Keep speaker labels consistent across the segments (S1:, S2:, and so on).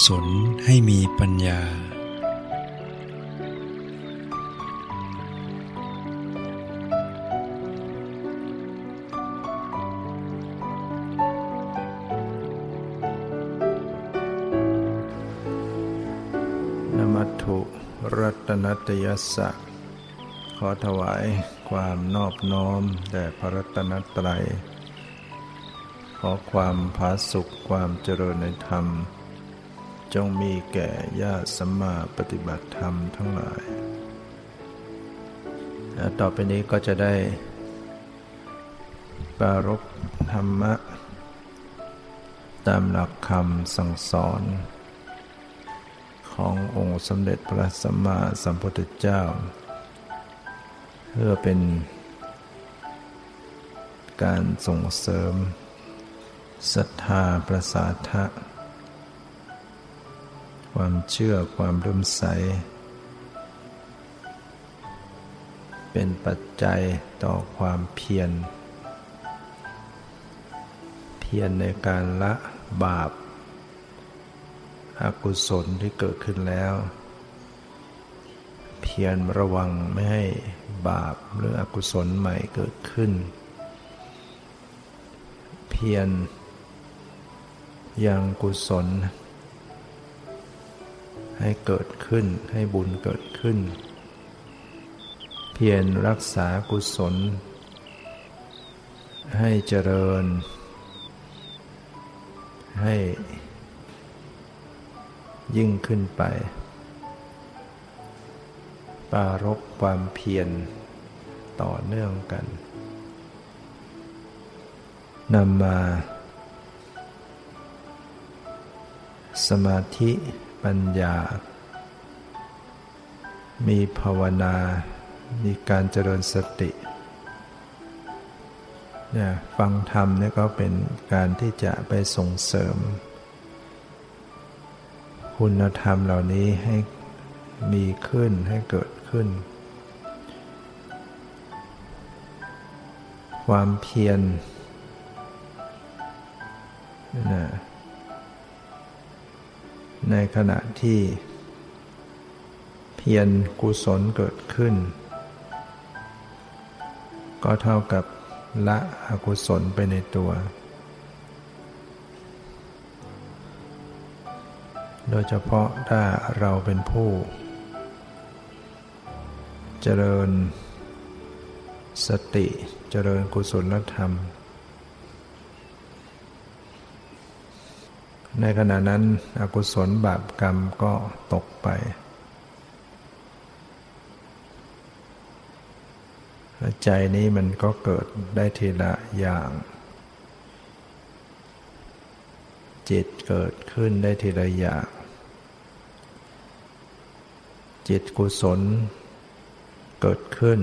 S1: กุศลให้มีปัญญา
S2: นมัตถุรัตนัตยสสะ ขอถวายความนอบน้อมแด่พระรัตนตรัย ขอความผาสุขความเจริญในธรรม จงมีแก่ญาติสัมมาปฏิบัติธรรมทั้งหลาย ต่อไปนี้ก็จะได้ปารบธรรมะ ตามหลักคำสั่งสอน ขององค์สมเด็จพระสัมมาสัมพุทธเจ้า เพื่อเป็นการส่งเสริมศรัทธาประสาทะ ความเชื่อความรื่มใส เป็นปัจจัยต่อความเพียร เพียรในการละบาปอกุศลที่เกิดขึ้นแล้ว เพียรระวังไม่ให้บาปหรืออกุศลใหม่เกิดขึ้น เพียรยังกุศล ให้เกิดขึ้นให้บุญเกิดขึ้น เพียรรักษากุศล ให้เจริญ ให้ยิ่งขึ้นไป ปารบความเพียรต่อเนื่องกันนำมา สมาธิ ปัญญา มีภาวนา มีการเจริญสติเนี่ยฟังธรรมเนี่ยก็เป็นการที่จะไปส่งเสริม คุณธรรมเหล่านี้ให้มีขึ้นให้เกิดขึ้น ความเพียรนะ ในขณะที่เพียรกุศลเกิดขึ้น ก็เท่ากับละอกุศลไปในตัว โดยเฉพาะถ้าเราเป็นผู้ เจริญสติเจริญกุศลธรรม ในขณะนั้นอกุศลบาปกรรมก็ตกไป ใจนี้มันก็เกิดได้ทีละอย่าง จิตเกิดขึ้นได้ทีละอย่าง จิตกุศลเกิดขึ้น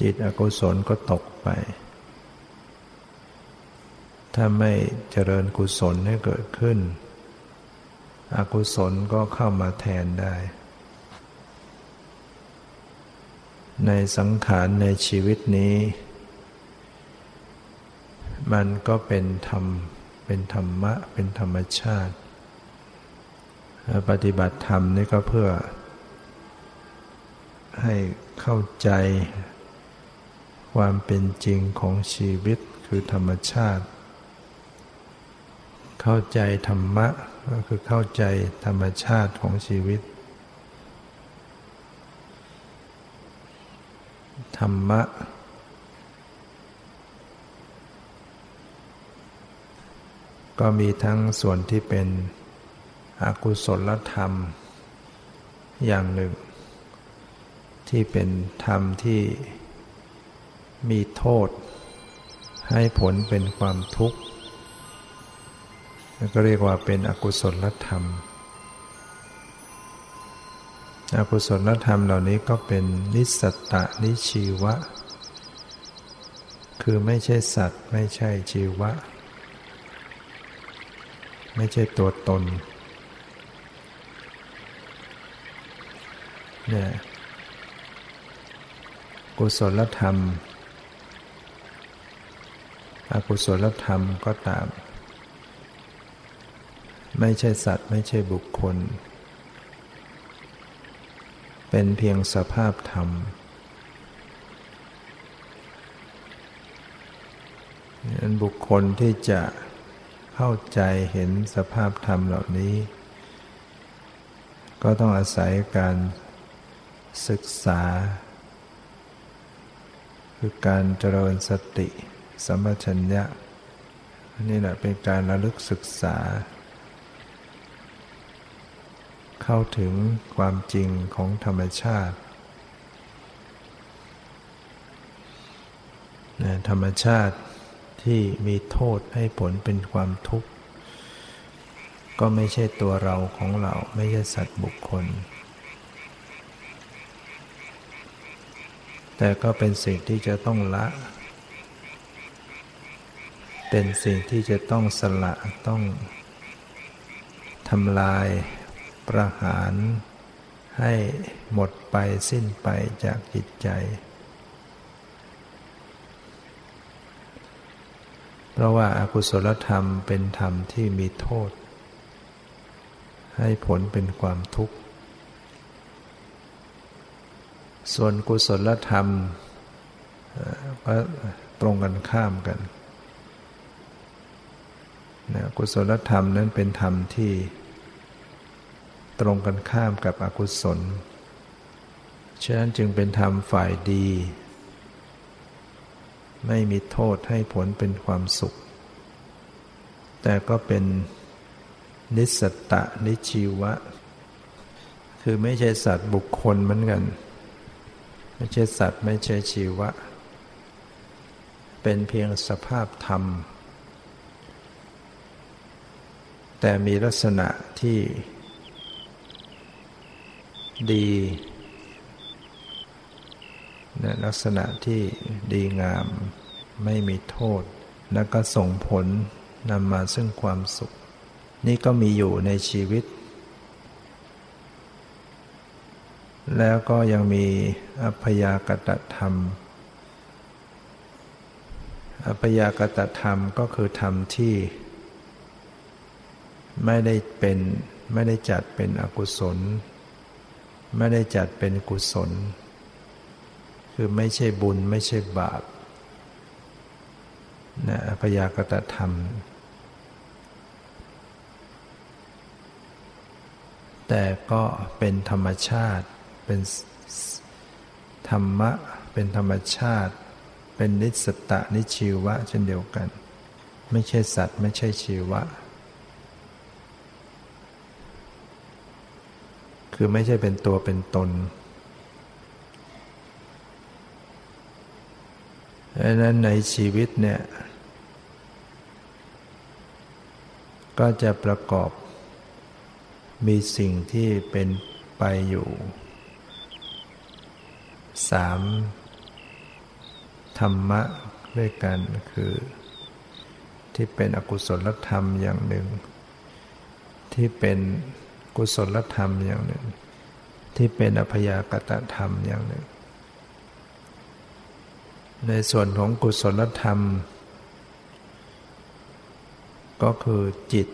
S2: จิตอกุศลก็ตกไป ถ้าไม่เจริญกุศลให้เกิดขึ้น อกุศลก็เข้ามาแทนได้ ในสังขารในชีวิตนี้ มันก็เป็นธรรม เป็นธรรมะ เป็นธรรมชาติ ปฏิบัติธรรมนี่ก็เพื่อ ให้เข้าใจความเป็นจริงของชีวิตคือธรรมชาติ เข้าใจธรรมะก็คือเข้าใจธรรมชาติของชีวิต ธรรมะ ก็มีทั้งส่วนที่เป็นอกุศลธรรม อย่างหนึ่ง ที่เป็นธรรมที่มีโทษ ให้ผลเป็นความทุกข์ ก็เรียกว่าเป็นอกุศลธรรม อกุศลธรรมเหล่านี้ก็เป็นนิสตตะนิชีวะ คือไม่ใช่สัตว์ ไม่ใช่ชีวะ ไม่ใช่ตัวตนเนี่ยกุศลธรรม อกุศลธรรมก็ตาม ไม่ใช่สัตว์ไม่ใช่บุคคล เป็นเพียงสภาพธรรม นั้นบุคคลที่จะเข้าใจเห็นสภาพธรรมเหล่านี้ ก็ต้องอาศัยการศึกษา คือการเจริญสติ สัมปชัญญะนี่แหละเป็นการระลึกศึกษา เข้าถึงความจริงของธรรมชาติธรรมชาติที่มีโทษให้ผลเป็นความทุกข์ ก็ไม่ใช่ตัวเราของเราไม่ใช่สัตว์บุคคล แต่ก็เป็นสิ่งที่จะต้องละ เป็นสิ่งที่จะต้องสละต้องทำลาย ประหารให้หมดไปสิ้นไปจากจิตใจ เพราะว่าอากุศลธรรมเป็นธรรมที่มีโทษ ให้ผลเป็นความทุกข์ ส่วนกุศลธรรมก็ตรงกันข้ามกันนะกุศลธรรมนั้นเป็นธรรมที่ ตรงกันข้ามกับอกุศล ฉะนั้นจึงเป็นธรรมฝ่ายดี ไม่มีโทษให้ผลเป็นความสุข แต่ก็เป็นนิสตะนิชีวะ คือไม่ใช่สัตว์บุคคลเหมือนกัน ไม่ใช่สัตว์ไม่ใช่ชีวะ เป็นเพียงสภาพธรรม แต่มีลักษณะที่ ดีนะลักษณะที่ดีงามไม่มีโทษ แล้วก็ส่งผลนำมาซึ่งความสุข นี่ก็มีอยู่ในชีวิต แล้วก็ยังมีอัพยากตธรรม อัพยากตธรรมก็คือธรรมที่ ไม่ได้เป็นไม่ได้จัดเป็นอกุศล ไม่ได้จัดเป็นกุศล คือไม่ใช่บุญไม่ใช่บาปนะพยากตธรรม แต่ก็เป็นธรรมชาติ เป็นธรรมะ เป็นธรรมชาติ เป็นนิสตะนิชีวะเช่นเดียวกัน ไม่ใช่สัตว์ไม่ใช่ชีวะ คือไม่ใช่เป็นตัวเป็นตนดังนั้นในชีวิตเนี่ย ก็จะประกอบ มีสิ่งที่เป็นไปอยู่สามธรรมะด้วยกันคือ ที่เป็นอกุศลธรรมอย่างหนึ่ง ที่เป็นกุศลธรรมอย่างหนึ่ง ที่เป็นอภยากตธรรมอย่างหนึ่ง ในส่วนของกุศลธรรม ก็คือจิต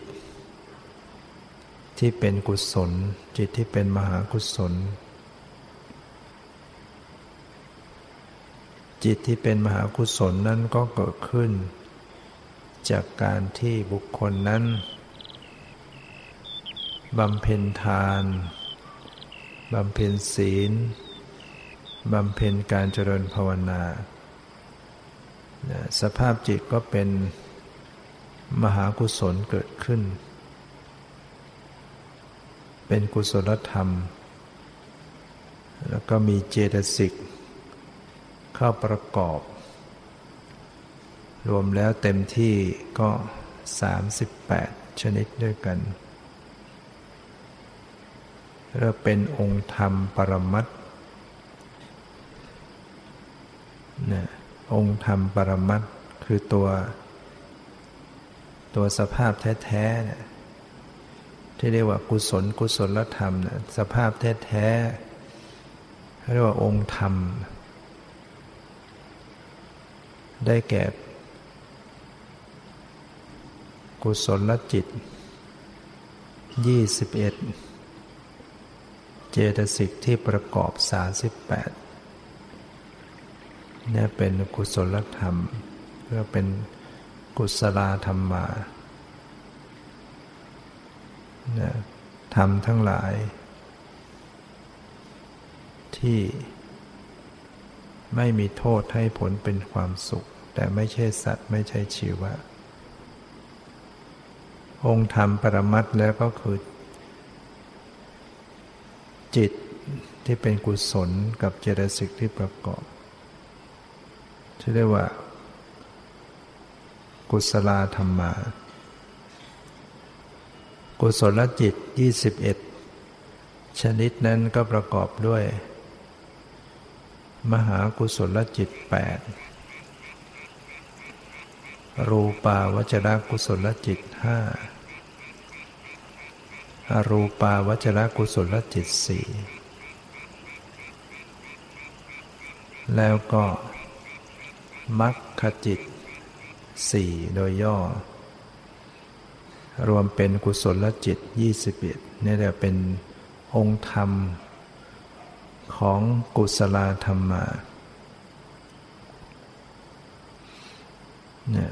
S2: ที่เป็นกุศล จิตที่เป็นมหากุศล จิตที่เป็นมหากุศลนั้นก็เกิดขึ้น จากการที่บุคคลนั้นบำเพ็ญทาน บำเพ็ญศีล บำเพ็ญการเจริญภาวนา สภาพจิตก็เป็นมหากุศลเกิดขึ้น เป็นกุศลธรรม แล้วก็มีเจตสิกเข้าประกอบ รวมแล้วเต็มที่ก็ 38 ชนิดด้วยกัน กเป็นองค์ธรรมปรมัตนะองค์ธรรมปรมัตคือตัว ตัวสภาพแท้ๆที่เรียกว่ากุศลกุศลธรรมนะสภาพแท้ๆเรียกว่าองค์ธรรม ได้แก่กุศลจิตยี่สิบ เจตสิกที่ประกอบสาสิบแปดเนี่ยเป็นกุศลธรรมเพื่อเป็นกุศลธรรมมาเนี่ยทำทั้งหลาย ที่ไม่มีโทษให้ผลเป็นความสุข แต่ไม่ใช่สัตว์ไม่ใช่ชีวะ องค์ธรรมปรมัตแล้วก็คือ จิตที่เป็นกุศลกับเจตสิกที่ประกอบที่เรียกว่า กุศลธรรมา กุศลจิต 21 ชนิดนั้นก็ประกอบด้วย มหากุศลจิต 8 รูปาวจรกุศลจิต 5 อรูปาวจรกุศลจิต4แล้วก็มัคคจิตสี่โดยย่อ รวมเป็นกุศลจิต 21นี่แหละเป็นองค์ธรรมของกุศลธรรมาเนี่ย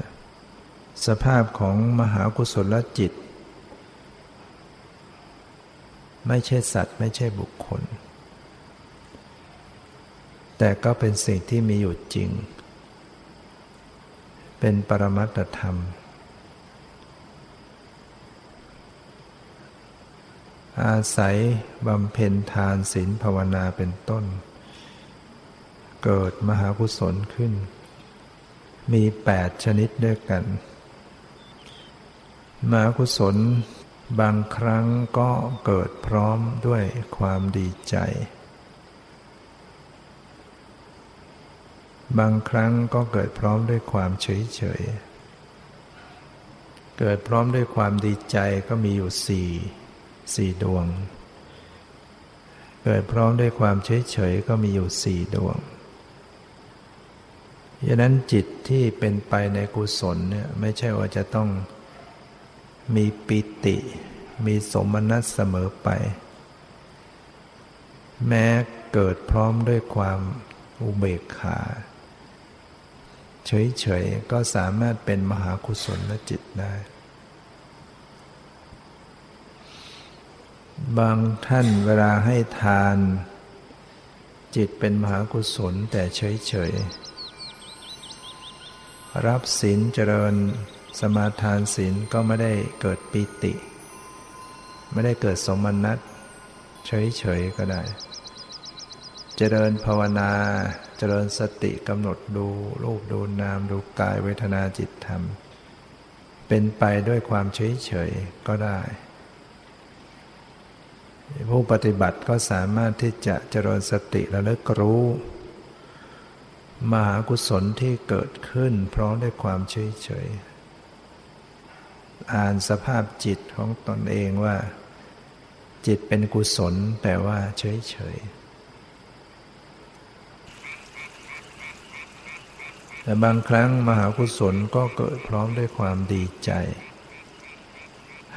S2: สภาพของมหากุศลจิต ไม่ใช่สัตว์ ไม่ใช่บุคคล แต่ก็เป็นสิ่งที่มีอยู่จริง เป็นปรมัตธรรม อาศัยบำเพ็ญทานศีลภาวนาเป็นต้น เกิดมหากุศลขึ้น มีแปดชนิดด้วยกันมหากุศล บางครั้งก็เกิดพร้อมด้วยความดีใจ บางครั้งก็เกิดพร้อมด้วยความเฉยเฉย เกิดพร้อมด้วยความดีใจก็มีอยู่สี่สี่ดวง เกิดพร้อมด้วยความเฉยเฉยก็มีอยู่สี่ดวงดังนั้นจิตที่เป็นไปในกุศลเนี่ยไม่ใช่ว่าจะต้อง มีปิติ มีสมนัตเสมอไป แม้เกิดพร้อมด้วยความอุเบกขา เฉยๆ ก็สามารถเป็นมหากุศลและจิตได้ บางท่านเวลาให้ทาน จิตเป็นมหากุศลแต่เฉยๆ รับศีลเจริญ สมาทานศีลก็ไม่ได้เกิดปิติ ไม่ได้เกิดสมนัตเฉยๆก็ได้ เจริญภาวนา เจริญสติกำหนดดูรูปดูนามดูกายเวทนาจิตธรรม เป็นไปด้วยความเฉยเฉยก็ได้ ผู้ปฏิบัติก็สามารถที่จะเจริญสติและลิกรู้ มหากุศลที่เกิดขึ้นพร้อมด้วยความเฉยเฉย อ่านสภาพจิตของตนเองว่า จิตเป็นกุศลแต่ว่าเฉยเฉยแต่บางครั้งมหากุศลก็เกิดพร้อมด้วยความดีใจ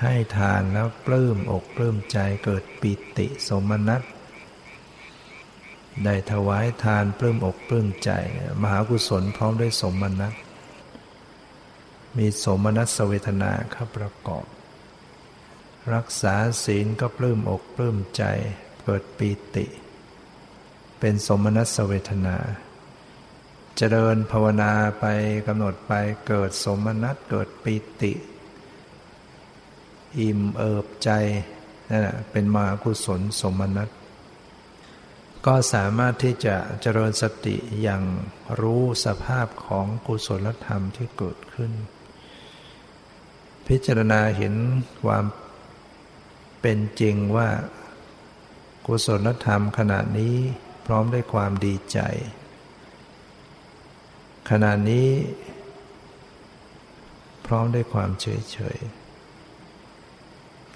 S2: ให้ทานแล้วปลื้มอกปลื้มใจเกิดปิติสมนัตได้ถวายทานปลื้มอกปลื้มใจ มหากุศลพร้อมด้วยสมนัติ มีสมนัสเวทนาเข้าประกอบ รักษาศีลก็ปลื้มอกปลื้มใจ เกิดปีติ เป็นสมนัสเวทนา เจริญภาวนาไปกำหนดไปเกิดสมนัตเกิดปิติ อิ่มเอิบใจนั่นแหละเป็นมากุศลสมนัตก็สามารถที่จะเจริญสติอย่างรู้สภาพของกุศลธรรมที่เกิดขึ้น พิจารณาเห็นความเป็นจริงว่ากุศลธรรมขณะนี้พร้อมด้วยความดีใจ ขณะนี้ พร้อมด้วยความเฉยเฉย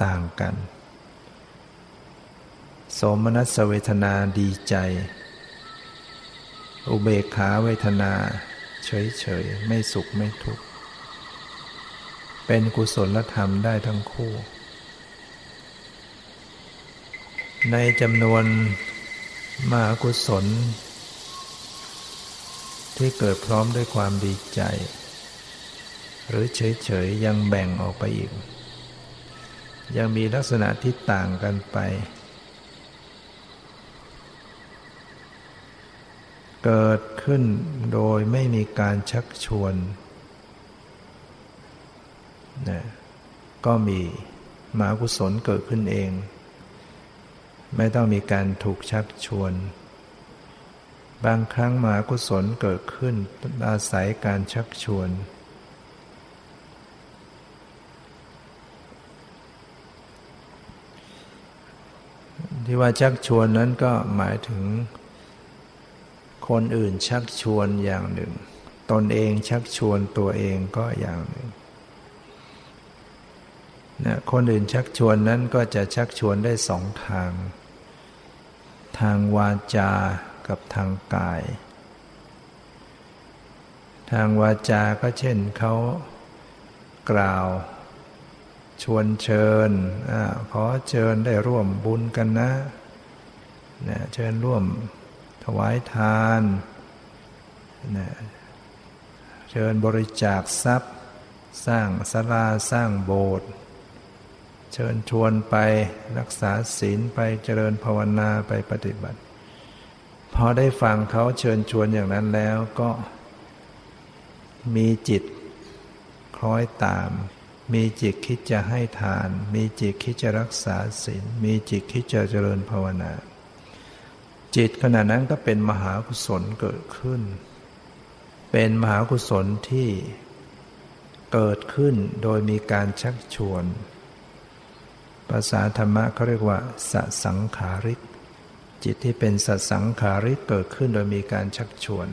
S2: ต่างกัน สมนัสเวทนาดีใจ อุเบกขาเวทนา เฉยเฉยไม่สุขไม่ทุกข์ เป็นกุศลธรรมได้ทั้งคู่ ในจำนวนมากุศล ที่เกิดพร้อมด้วยความดีใจ หรือเฉยๆ ยังแบ่งออกไปอีก ยังมีลักษณะที่ต่างกันไป เกิดขึ้นโดยไม่มีการชักชวน นะก็มีมากุศลเกิดขึ้นเอง ไม่ต้องมีการถูกชักชวน บางครั้งมากุศลเกิดขึ้นอาศัยการชักชวน ที่ว่าชักชวนนั้นก็หมายถึงคนอื่นชักชวนอย่างหนึ่ง ตนเองชักชวนตัวเองก็อย่างหนึ่ง นะคนอื่นชักชวนนั้นก็จะชักชวนได้สองทาง ทางวาจากับทางกาย ทางวาจาก็เช่นเขากล่าวชวนเชิญอขอเชิญได้ร่วมบุญกันนะนะเชิญร่วมถวายทานนะเชิญบริจาคทรัพย์ สร้างศาลาสร้างโบสถ์ เชิญชวนไปรักษาศีลไปเจริญภาวนาไปปฏิบัติ พอได้ฟังเขาเชิญชวนอย่างนั้นแล้วก็มีจิตคล้อยตาม มีจิตคิดจะให้ทาน มีจิตคิดจะรักษาศีล มีจิตคิดจะเจริญภาวนา จิตขณะนั้นก็เป็นมหากุศลเกิดขึ้น เป็นมหากุศลที่เกิดขึ้นโดยมีการชักชวน ภาษาธรรมะเขาเรียกว่าสสังขาริก จิตที่เป็นสสังขาริกเกิดขึ้นโดยมีการชักชวน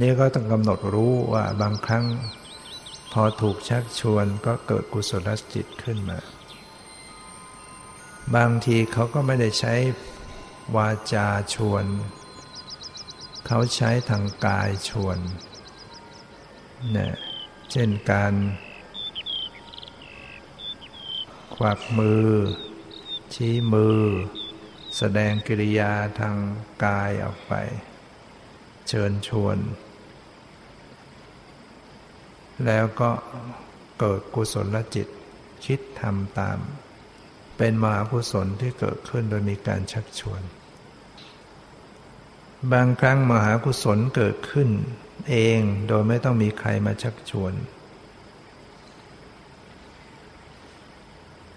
S2: นี่ก็ต้องกำหนดรู้ว่าบางครั้ง พอถูกชักชวนก็เกิดกุศลจิตขึ้นมา บางทีเขาก็ไม่ได้ใช้วาจาชวน เขาใช้ทางกายชวนเนี่ยเช่นการ ควักมือ ชี้มือ แสดงกิริยาทางกายออกไป เชิญชวน แล้วก็เกิดกุศลจิตคิดทำตาม เป็นมหากุศลที่เกิดขึ้นโดยมีการชักชวน บางครั้งมหากุศลเกิดขึ้นเองโดยไม่ต้องมีใครมาชักชวน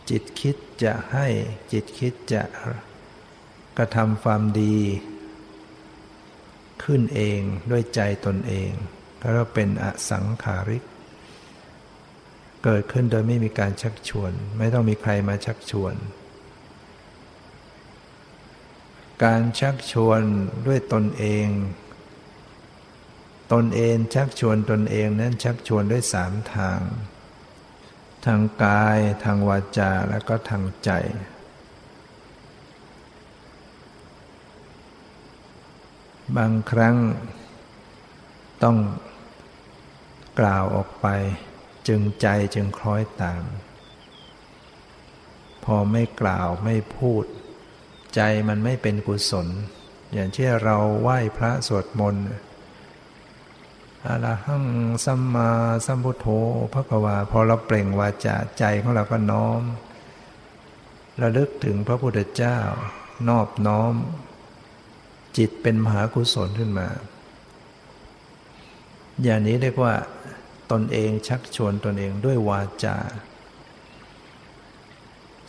S2: จิตคิดจะให้จิตคิดจะกระทำความดี ขึ้นเองด้วยใจตนเองก็เป็นอสังขาริก เกิดขึ้นโดยไม่มีการชักชวน ไม่ต้องมีใครมาชักชวน การชักชวนด้วยตนเอง ตนเองชักชวนตนเองนั้นชักชวนด้วยสามทาง ทางกายทางวาจาและก็ทางใจ บางครั้งต้องกล่าวออกไป จึงใจจึงคล้อยตาม พอไม่กล่าวไม่พูด ใจมันไม่เป็นกุศล อย่างเช่นเราไหว้พระสวดมนต์ อะระหังสัมมาสัมพุทโธพระกวาพอเราเปล่งวาจาใจของเราก็น้อมระลึกถึงพระพุทธเจ้านอบน้อม จิตเป็นมหากุศลขึ้นมา อย่างนี้เรียกว่า ตนเองชักชวนตนเองด้วยวาจา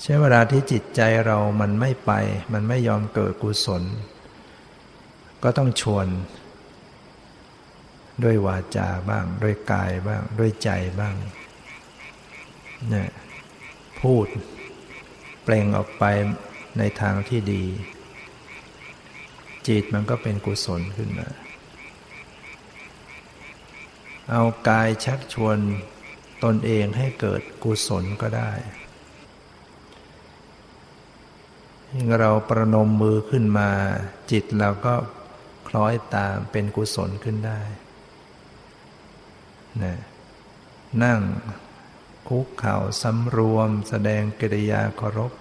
S2: ใช้เวลาที่จิตใจเรามันไม่ไป มันไม่ยอมเกิดกุศล ก็ต้องชวน ด้วยวาจาบ้าง ด้วยกายบ้าง ด้วยใจบ้างเนี่ยพูด เปล่งออกไปในทางที่ดี จิตมันก็เป็นกุศลขึ้นมา เอากายชักชวนตนเองให้เกิดกุศลก็ได้ยิ่งเราประนมมือขึ้นมา จิตเราก็คล้อยตามเป็นกุศลขึ้นได้ นะนั่งคุกเข่าสำรวม แสดงกิริยาเคารพ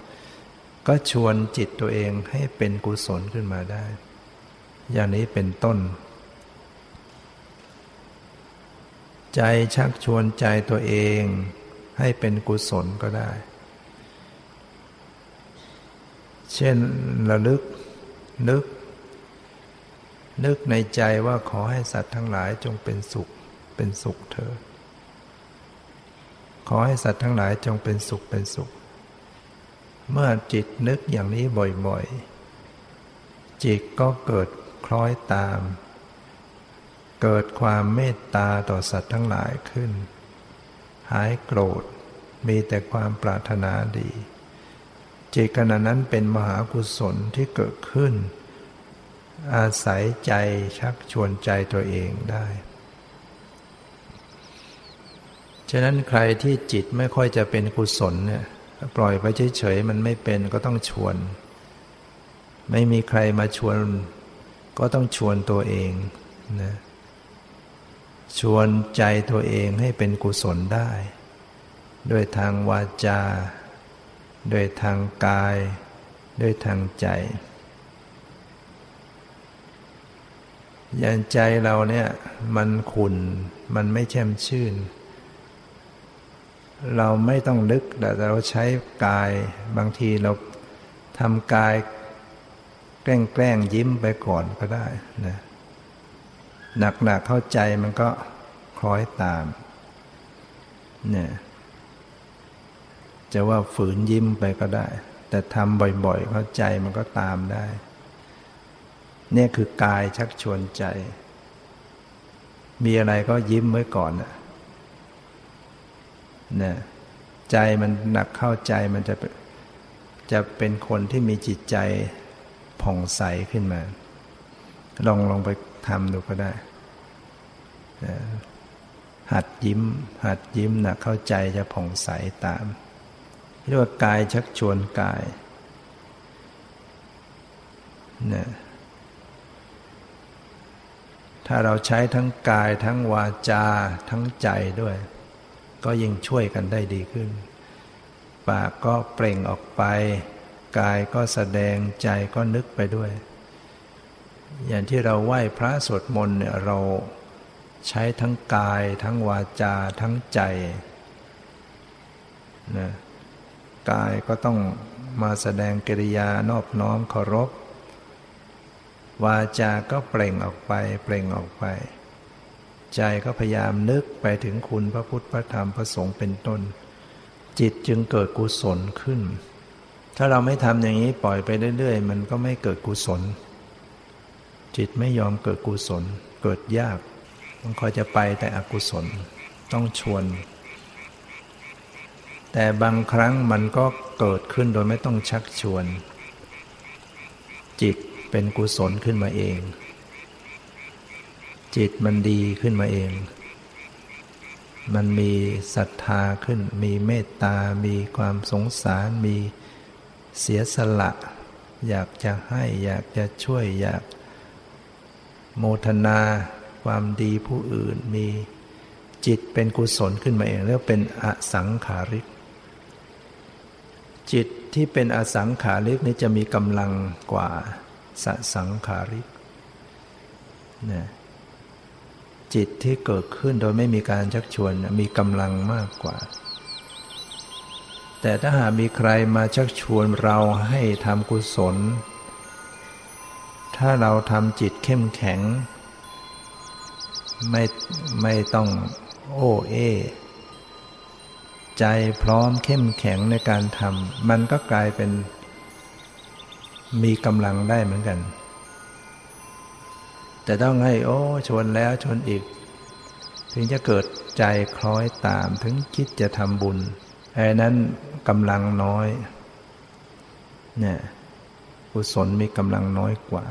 S2: ก็ชวนจิตตัวเองให้เป็นกุศลขึ้นมาได้ อย่างนี้เป็นต้น ใจชักชวนใจตัวเองให้เป็นกุศลก็ได้ เช่นระลึกนึก นึกในใจว่าขอให้สัตว์ทั้งหลายจงเป็นสุข เป็นสุขเถิดขอให้สัตว์ทั้งหลายจงเป็นสุขเป็นสุข เมื่อจิตนึกอย่างนี้บ่อยๆ จิตก็เกิดคล้อยตาม เกิดความเมตตาต่อสัตว์ทั้งหลายขึ้น หายโกรธมีแต่ความปรารถนาดี จิตขณะนั้นเป็นมหากุศลที่เกิดขึ้น อาศัยใจชักชวนใจตัวเองได้ ฉะนั้นใครที่จิตไม่ค่อยจะเป็นกุศลเนี่ยปล่อยไปเฉยๆมันไม่เป็นก็ต้องชวน ไม่มีใครมาชวน ก็ต้องชวนตัวเองนะชวนใจตัวเองให้เป็นกุศลได้ ด้วยทางวาจา ด้วยทางกาย ด้วยทางใจยันใจเราเนี่ยมันขุนมันไม่แช่มชื่น เราไม่ต้องนึกแต่เราใช้กาย บางทีเราทำกาย แกล้งแกล้งยิ้มไปก่อนก็ได้นะหนักๆเข้าใจมันก็คล้อยตามเนี่ยจะว่าฝืนยิ้มไปก็ได้ แต่ทำบ่อยๆ เข้าใจมันก็ตามได้เนี่ยคือกายชักชวนใจ มีอะไรก็ยิ้มไว้ก่อนนะ นี่ยใจมันหนักเข้าใจมันจะจะเป็นคนที่มีจิตใจผ่องใสขึ้นมา ลองลองไปทำดูก็ได้หัดยิ้ม หัดยิ้มหนักเข้าใจจะผ่องใสตามเรียกว่ากายชักชวนกายนี่ยถ้าเราใช้ทั้งกายทั้งวาจาทั้งใจด้วย ก็ยิ่งช่วยกันได้ดีขึ้น ปากก็เปล่งออกไป กายก็แสดงใจก็นึกไปด้วย อย่างที่เราไหว้พระสวดมนต์เนี่ยเราใช้ทั้งกาย ทั้งวาจาทั้งใจนะกายก็ต้องมาแสดงกิริยานอบน้อมเคารพ วาจาก็เปล่งออกไป เปล่งออกไป ใจก็พยายามนึกไปถึงคุณพระพุทธพระธรรมพระสงฆ์เป็นต้น จิตจึงเกิดกุศลขึ้น ถ้าเราไม่ทำอย่างนี้ปล่อยไปเรื่อยๆ มันก็ไม่เกิดกุศล จิตไม่ยอมเกิดกุศล เกิดยากมันคอยจะไปแต่อกุศลต้องชวน แต่บางครั้งมันก็เกิดขึ้นโดยไม่ต้องชักชวน จิตเป็นกุศลขึ้นมาเอง จิตมันดีขึ้นมาเอง มันมีศรัทธาขึ้น มีเมตตา มีความสงสาร มีเสียสละ อยากจะให้อยากจะช่วยอยากโมทนาความดีผู้อื่นมีจิตเป็นกุศลขึ้นมาเอง แล้วเป็นอสังขาริก จิตที่เป็นอสังขาริกนี้จะมีกำลังกว่าสสังขาริกเนี่ย จิตที่เกิดขึ้นโดยไม่มีการชักชวนมีกำลังมากกว่า แต่ถ้าหากมีใครมาชักชวนเราให้ทำกุศล ถ้าเราทำจิตเข้มแข็ง ไม่ไม่ต้องโอ้เอใจพร้อมเข้มแข็งในการทำมันก็กลายเป็นมีกำลังได้เหมือนกัน แต่ต้องให้โอ้ชวนแล้วชวนอีก ถึงจะเกิดใจคล้อยตามถึงคิดจะทำบุญไอ้นั้นกำลังน้อยเนี่ยกุศลมีกำลังน้อยกว่า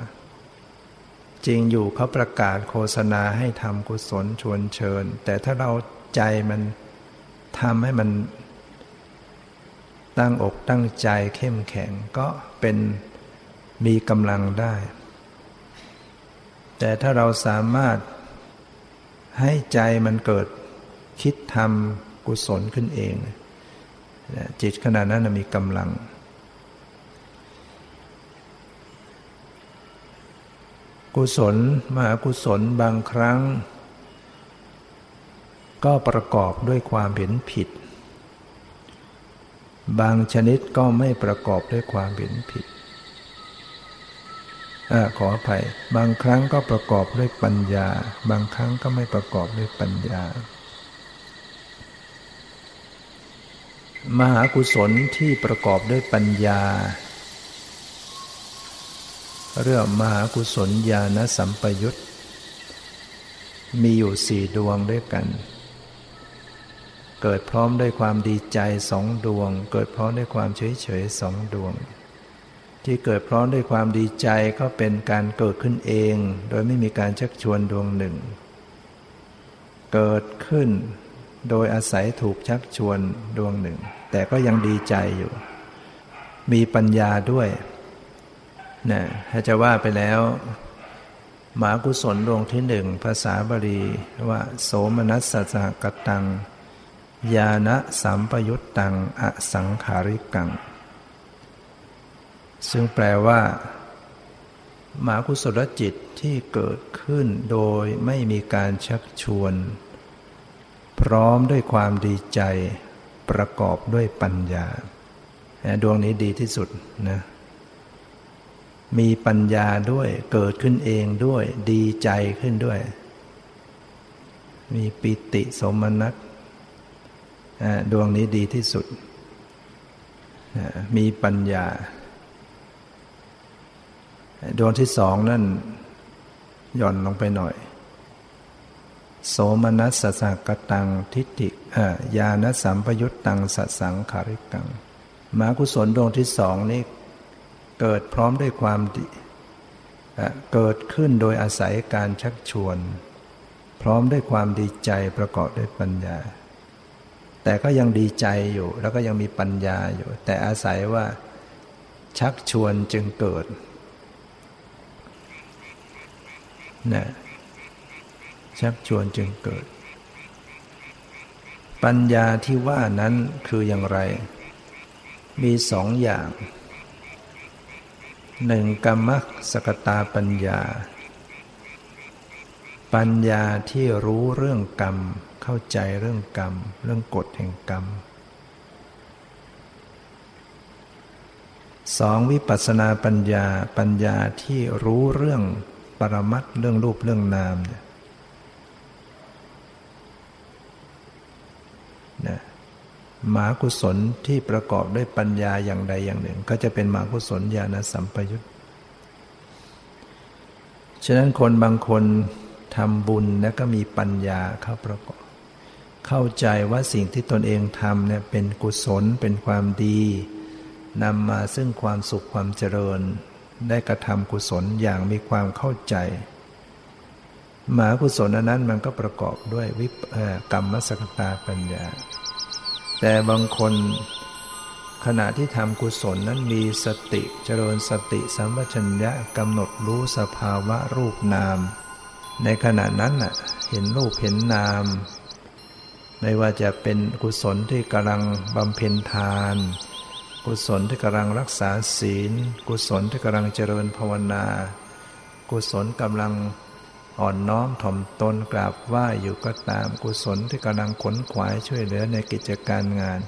S2: จริงอยู่เขาประกาศโฆษณาให้ทำกุศลชวนเชิญ แต่ถ้าเราใจมันทำให้มัน ตั้งอกตั้งใจเข้มแข็งก็เป็นมีกำลังได้ แต่ถ้าเราสามารถให้ใจมันเกิดคิดทำกุศลขึ้นเอง จิตขณะนั้นมีกำลัง กุศลมหากุศลบางครั้ง ก็ประกอบด้วยความเห็นผิด บางชนิดก็ไม่ประกอบด้วยความเห็นผิด อขออภัย บางครั้งก็ประกอบด้วยปัญญา บางครั้งก็ไม่ประกอบด้วยปัญญา มหากุศลที่ประกอบด้วยปัญญา เรื่องมหากุศลญาณสัมปยุตมีอยู่สี่ดวงด้วยกัน เกิดพร้อมด้วยความดีใจสองดวง เกิดพร้อมด้วยความเฉยเฉยสองดวง ที่เกิดพร้อมด้วยความดีใจก็เป็นการเกิดขึ้นเอง โดยไม่มีการชักชวนดวงหนึ่ง เกิดขึ้นโดยอาศัยถูกชักชวนดวงหนึ่ง แต่ก็ยังดีใจอยู่ มีปัญญาด้วยนะถ้าจะว่าไปแล้วหมากุศลดวงที่หนึ่งภาษาบาลีว่า โสมนัสสะกตัง ยานะสัมปยุตตัง อสังขาริกัง ซึ่งแปลว่าหมากุศลจิตที่เกิดขึ้นโดยไม่มีการชักชวน พร้อมด้วยความดีใจประกอบด้วยปัญญา ดวงนี้ดีที่สุดนะมีปัญญาด้วยเกิดขึ้นเองด้วยดีใจขึ้นด้วย มีปิติสมนัตดวงนี้ดีที่สุด มีปัญญา ดวงที่สองนั่นหย่อนลงไปหน่อย โสมนัสสกตังทิฏฐิญาณสัมปยุตตังสัสังขาริกังมากุศลดวงที่สองนี้เกิดพร้อมด้วยความดีเกิดขึ้นโดยอาศัยการชักชวน พร้อมด้วยความดีใจประกอบด้วยปัญญา แต่ก็ยังดีใจอยู่แล้วก็ยังมีปัญญาอยู่ แต่อาศัยว่าชักชวนจึงเกิด นะชักชวนจึงเกิด ปัญญาที่ว่านั้นคืออย่างไร มีสองอย่างหนึ่งกรรมสกตาปัญญา ปัญญาที่รู้เรื่องกรรม เข้าใจเรื่องกรรม เรื่องกฎแห่งกรรมสองวิปัสนาปัญญาปัญญาที่รู้เรื่อง ปรมัตเรื่องรูปเรื่องนามเนี่ยนะมหากุศลที่ประกอบด้วยปัญญาอย่างใดอย่างหนึ่ง ก็จะเป็นมหากุศลญาณสัมปยุตฉะนั้นคนบางคนทำบุญแล้วก็มีปัญญาเข้าประกอบ เข้าใจว่าสิ่งที่ตนเองทำเนี่ยเป็นกุศลเป็นความดีนำมาซึ่งความสุขความเจริญ ได้กระทำกุศลอย่างมีความเข้าใจมหากุศลนั้นมันก็ประกอบด้วยวิปกรรมสกตาปัญญา แต่บางคนขณะที่ทำกุศลนั้นมีสติเจริญสติสัมปชัญญะกำหนดรู้สภาวะรูปนาม ในขณะนั้นน่ะเห็นรูปเห็นนาม ไม่ว่าจะเป็นกุศลที่กำลังบำเพ็ญทาน กุศลที่กำลังรักษาศีล กุศลที่กำลังเจริญภาวนา กุศลกำลังอ่อนน้อมถ่อมตนกราบไหว้อยู่ก็ตามกุศลที่กำลังขนขวายช่วยเหลือในกิจการงาน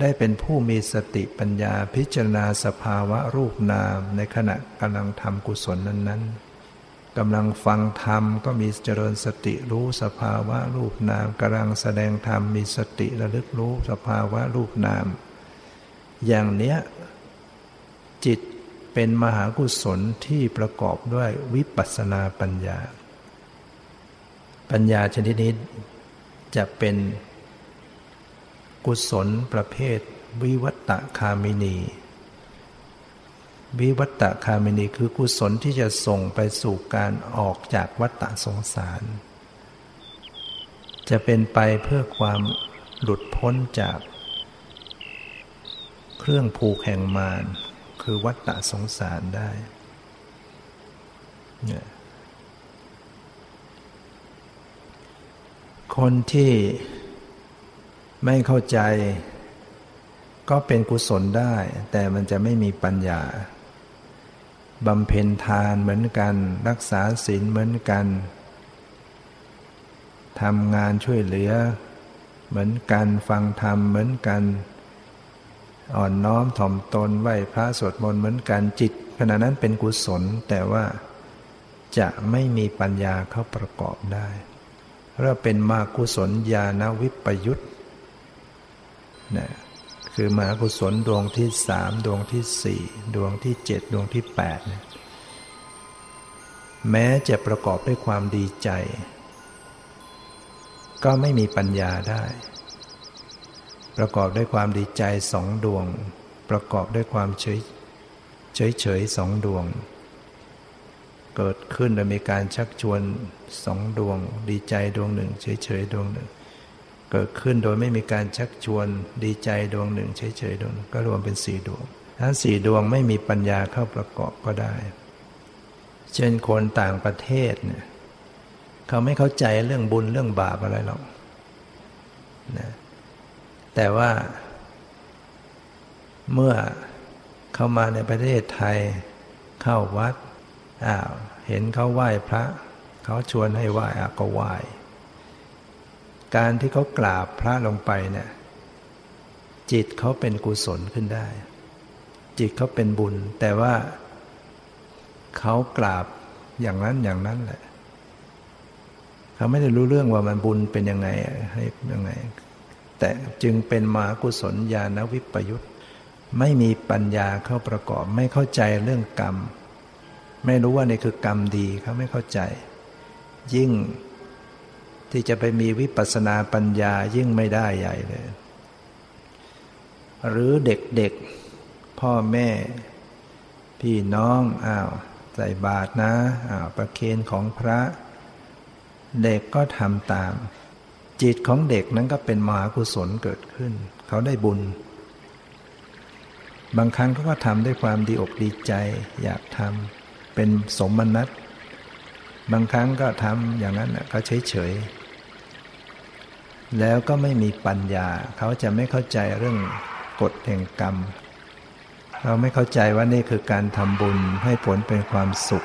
S2: ได้เป็นผู้มีสติปัญญาพิจารณาสภาวะรูปนามในขณะกำลังทำกุศลนั้นๆกำลังฟังธรรมก็มีเจริญสติรู้สภาวะรูปนามกำลังแสดงธรรมมีสติระลึกรู้สภาวะรูปนาม อย่างเนี้ยจิตเป็นมหากุศลที่ประกอบด้วยวิปัสสนาปัญญา ปัญญาชนิดนี้จะเป็นกุศลประเภทวิวัตตคามินี วิวัตตคามินีคือกุศลที่จะส่งไปสู่การออกจากวัฏฏะสงสาร จะเป็นไปเพื่อความหลุดพ้นจาก เครื่องผูกแห่งมารคือวัฏฏะสงสารได้คนที่ไม่เข้าใจ ก็เป็นกุศลได้ แต่มันจะไม่มีปัญญาบำเพ็ญทานเหมือนกัน รักษาศีลเหมือนกันทำงานช่วยเหลือ เหมือนกันฟังธรรมเหมือนกัน อ่อนน้อมถ่อมตนไหวพระสวดมนต์เหมือนกันจิต ขณะนั้นเป็นกุศลแต่ว่าจะไม่มีปัญญาเข้าประกอบได้เรียกเป็นมากุศลญาณวิปยุตนะคือมหากุศลดวงที่สามดวงที่สี่ดวงที่เจ็ดดวงที่แปดแม้จะประกอบด้วยความดีใจ ก็ไม่มีปัญญาได้ ประกอบด้วยความดีใจสองดวง ประกอบด้วยความเฉยเฉยเฉยสองดวง เกิดขึ้นโดยมีการชักชวนสองดวง ดีใจดวงหนึ่ง เฉยเฉยดวงหนึ่ง เกิดขึ้นโดยไม่มีการชักชวนดีใจดวงหนึ่ง เฉยๆดวงก็รวมเป็นสี่ดวงถ้าสี่ดวงไม่มีปัญญาเข้าประกอบก็ได้ เช่นคนต่างประเทศเนี่ยเขาไม่เข้าใจเรื่องบุญเรื่องบาปอะไรหรอกนะ แต่ว่าเมื่อเข้ามาในประเทศไทยเข้าวัดอ้าวเห็นเขาไหว้พระ เขาชวนให้ไหว้อาก็ไหว้การที่เขากราบพระลงไปเนี่ยจิตเขาเป็นกุศลขึ้นได้ จิตเขาเป็นบุญ แต่ว่าเขากราบอย่างนั้นอย่างนั้นแหละ เขาไม่ได้รู้เรื่องว่ามันบุญเป็นยังไงให้ยังไง แต่จึงเป็นมากุศลญาณวิปยุตไม่มีปัญญาเข้าประกอบ ไม่เข้าใจเรื่องกรรม ไม่รู้ว่านี่คือกรรมดีเขาไม่เข้าใจ ยิ่งที่จะไปมีวิปัสนาปัญญายิ่งไม่ได้ใหญ่เลย หรือเด็กๆพ่อแม่ พี่น้องอ้าวใส่บาตรนะอ้าวประเคนของพระ เด็กก็ทำตาม จิตของเด็กนั้นก็เป็นมหากุศลเกิดขึ้น เขาได้บุญ บางครั้งเขาก็ทำด้วยความดีอกดีใจ อยากทำเป็นสมนัตบางครั้งก็ทำอย่างนั้นเขาเฉยเฉยแล้วก็ไม่มีปัญญา เขาจะไม่เข้าใจเรื่องกฎแห่งกรรม เราไม่เข้าใจว่านี่คือการทำบุญให้ผลเป็นความสุข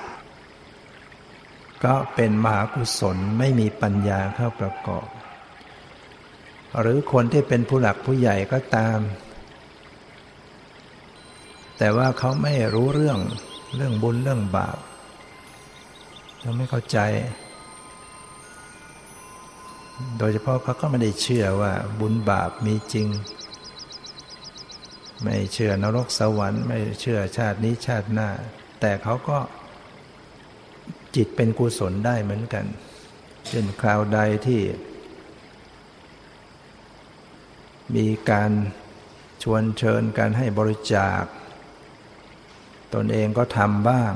S2: ก็เป็นมหากุศลไม่มีปัญญาเข้าประกอบ หรือคนที่เป็นผู้หลักผู้ใหญ่ก็ตาม แต่ว่าเขาไม่รู้เรื่องเรื่องบุญเรื่องบาปเขาไม่เข้าใจ โดยเฉพาะเขาก็ไม่ได้เชื่อว่าบุญบาปมีจริง ไม่เชื่อนรกสวรรค์ ไม่เชื่อชาตินี้ชาติหน้า แต่เขาก็จิตเป็นกุศลได้เหมือนกันเช่นคราวใดที่ มีการชวนเชิญการให้บริจาค ตนเองก็ทำบ้าง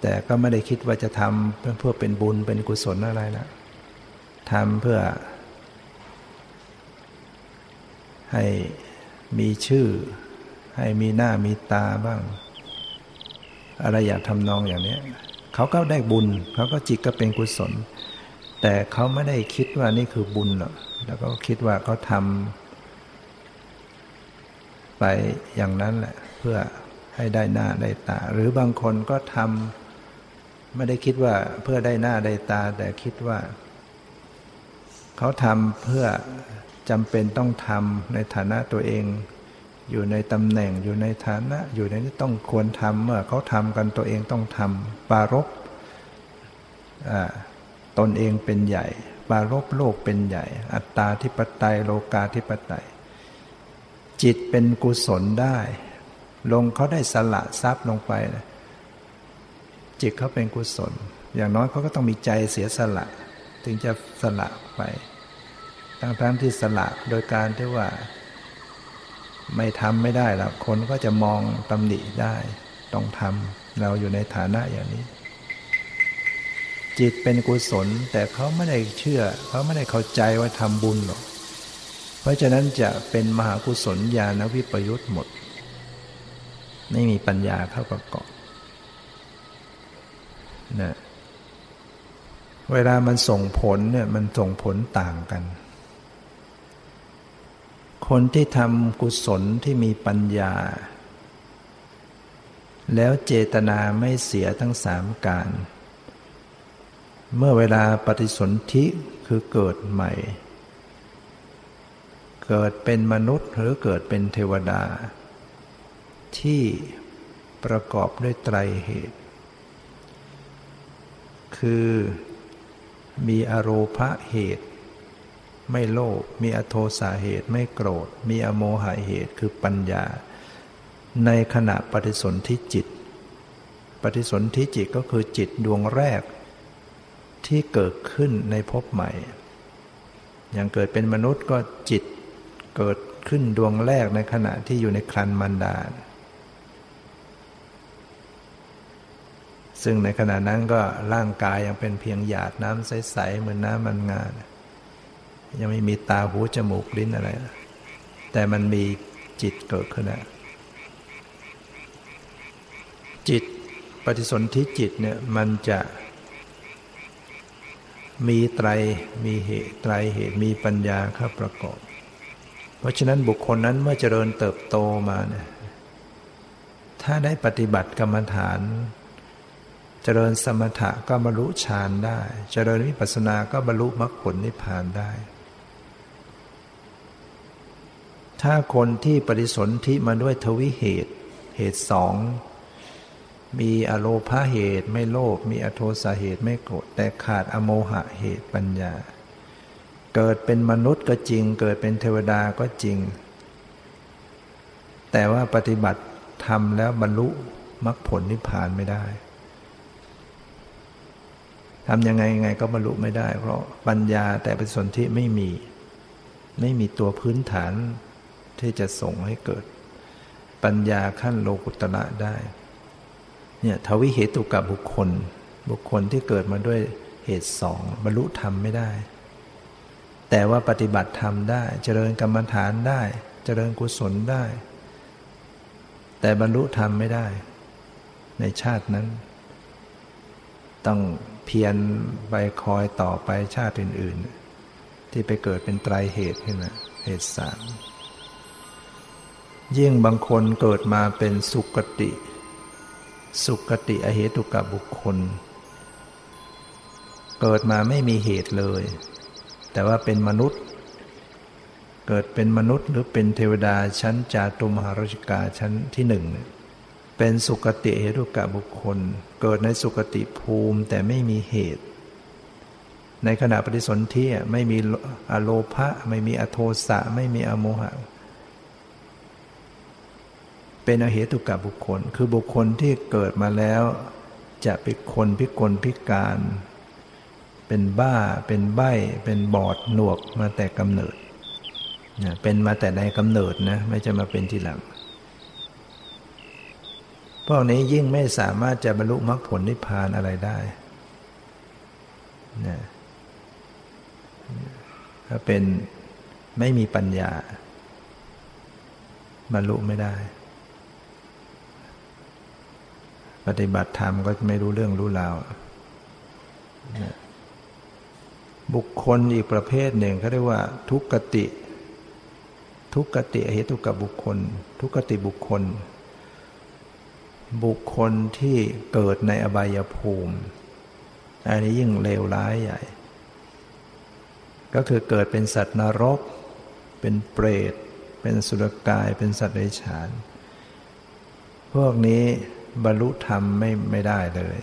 S2: แต่ก็ไม่ได้คิดว่าจะทำเพื่อเป็นบุญเป็นกุศลอะไรนะทำเพื่อ ให้มีชื่อ ให้มีหน้ามีตาบ้าง อะไรอยากทำนองอย่างนี้เขาก็ได้บุญเขาก็จิตก็เป็นกุศล แต่เขาไม่ได้คิดว่านี่คือบุญหรอกแล้วก็คิดว่าเขาทำไปอย่างนั้นแหละ เพื่อให้ได้หน้าได้ตา หรือบางคนก็ทำไม่ได้คิดว่าเพื่อได้หน้าได้ตา แต่คิดว่า เขาทำเพื่อจำเป็นต้องทำในฐานะตัวเอง อยู่ในตำแหน่งอยู่ในฐานะ อยู่ในที่ต้องควรทำเมื่อเขาทำกันตัวเองต้องทำปารบ ตนเองเป็นใหญ่ปารบโลกเป็นใหญ่ อัตตาธิปไตยโลกาธิปไตย จิตเป็นกุศลได้ ลงเขาได้สละทรัพย์ลงไปจิตเขาเป็นกุศล อย่างน้อยเขาก็ต้องมีใจเสียสละ ถึงจะสละไปทั้งทั้งที่สละโดยการที่ว่า ไม่ทำไม่ได้แล้วคนก็จะมองตำหนิได้ ต้องทำเราอยู่ในฐานะอย่างนี้ จิตเป็นกุศล แต่เขาไม่ได้เชื่อ เขาไม่ได้เข้าใจว่าทำบุญหรอก เพราะฉะนั้นจะเป็นมหากุศลญาณวิปยุทธ์หมด ไม่มีปัญญาเข้าประกอบนะเวลามันส่งผลเนี่ยมันส่งผลต่างกัน คนที่ทำกุศลที่มีปัญญา แล้วเจตนาไม่เสียทั้งสามการ เมื่อเวลาปฏิสนธิคือเกิดใหม่ เกิดเป็นมนุษย์หรือเกิดเป็นเทวดา ที่ประกอบด้วยไตรเหตุ คือมีอโรภะเหตุ ไม่โลภมีอโทสาเหตุไม่โกรธ มีอโมหะเหตุคือปัญญา ในขณะปฏิสนธิจิต ปฏิสนธิจิตก็คือจิตดวงแรก ที่เกิดขึ้นในภพใหม่ อย่างเกิดเป็นมนุษย์ก็จิตเกิดขึ้นดวงแรกในขณะที่อยู่ในครันมันดาลซึ่งในขณะนั้นก็ร่างกายยังเป็นเพียงหยาดน้ำใส ๆ เหมือนน้ำมันงาน ยังไม่มีตาหูจมูกลิ้นอะไร แต่มันมีจิตเกิดขึ้นแล้วจิตปฏิสนธิจิตเนี่ยมันจะ มีไตรมีเหตุไตรเหตุมีปัญญาเข้าประกอบ เพราะฉะนั้นบุคคลนั้นเมื่อเจริญเติบโตมาเนี่ยถ้าได้ปฏิบัติกรรมฐาน เจริญสมถะก็บรรลุฌานได้ เจริญวิปัสสนาก็บรรลุมรรคผลนิพพานได้ ถ้าคนที่ปฏิสนธิมาด้วยทวิเหตุ เหตุสอง มีอโลภาเหตุไม่โลภมีอโทสาเหตุไม่โกรธแต่ขาดอโมหะเหตุปัญญา เกิดเป็นมนุษย์ก็จริง เกิดเป็นเทวดาก็จริง แต่ว่าปฏิบัติทำแล้วบรรลุมรรคผลนิพพานไม่ได้ทำยังไงยังไงก็บรรลุไม่ได้ เพราะปัญญาแต่เป็นส่วนที่ไม่มี ไม่มีตัวพื้นฐานที่จะส่งให้เกิด ปัญญาขั้นโลกุตระได้ เนี่ยทวิเหตุกับบุคคล บุคคลที่เกิดมาด้วยเหตุสองบรรลุธรรมไม่ได้ แต่ว่าปฏิบัติธรรมได้ เจริญกรรมฐานได้ เจริญกุศลได้ แต่บรรลุธรรมไม่ได้ ในชาตินั้น ต้องเพียรไปคอยต่อไปชาติอื่น ๆ ที่ไปเกิดเป็นไตรเหตุขึ้นนะเหตุสามยิ่งบางคนเกิดมาเป็นสุกติ สุกติอเหตุกับบุคคล เกิดมาไม่มีเหตุเลย แต่ว่าเป็นมนุษย์ เกิดเป็นมนุษย์หรือเป็นเทวดาชั้นจาตุมหาราชกาชั้นที่หนึ่งเนี่ยเป็นสุกติเหตุกะบุคคล เกิดในสุกติภูมิแต่ไม่มีเหตุ ในขณะปฏิสนธิไม่มีอโลภะไม่มีอโทสะไม่มีอโมหะ เป็นอเหตุกะบุคคล คือบุคคลที่เกิดมาแล้ว จะเป็นคนพิกลพิการ เป็นบ้า เป็นใบ้ เป็นบอดหนวกมาแต่กำเนิดเป็นมาแต่ในกำเนิดนะไม่จะมาเป็นทีหลัง พวกนี้ยิ่งไม่สามารถจะบรรลุมรรคผลนิพพานอะไรได้นะถ้าเป็นไม่มีปัญญาบรรลุไม่ได้ ปฏิบัติธรรมก็ไม่รู้เรื่องรู้ราวบุคคลอีกประเภทหนึ่งเขาเรียกว่า ทุกกติ ทุกกติเหตุกับบุคคล ทุกกติบุคคล บุคคลที่เกิดในอบายภูมิ อันนี้ยิ่งเลวร้ายใหญ่ ก็คือเกิดเป็นสัตว์นรก เป็นเปรต เป็นสุรกาย เป็นสัตว์เดรัจฉาน พวกนี้ บรรลุธรรมไม่ไม่ได้เลย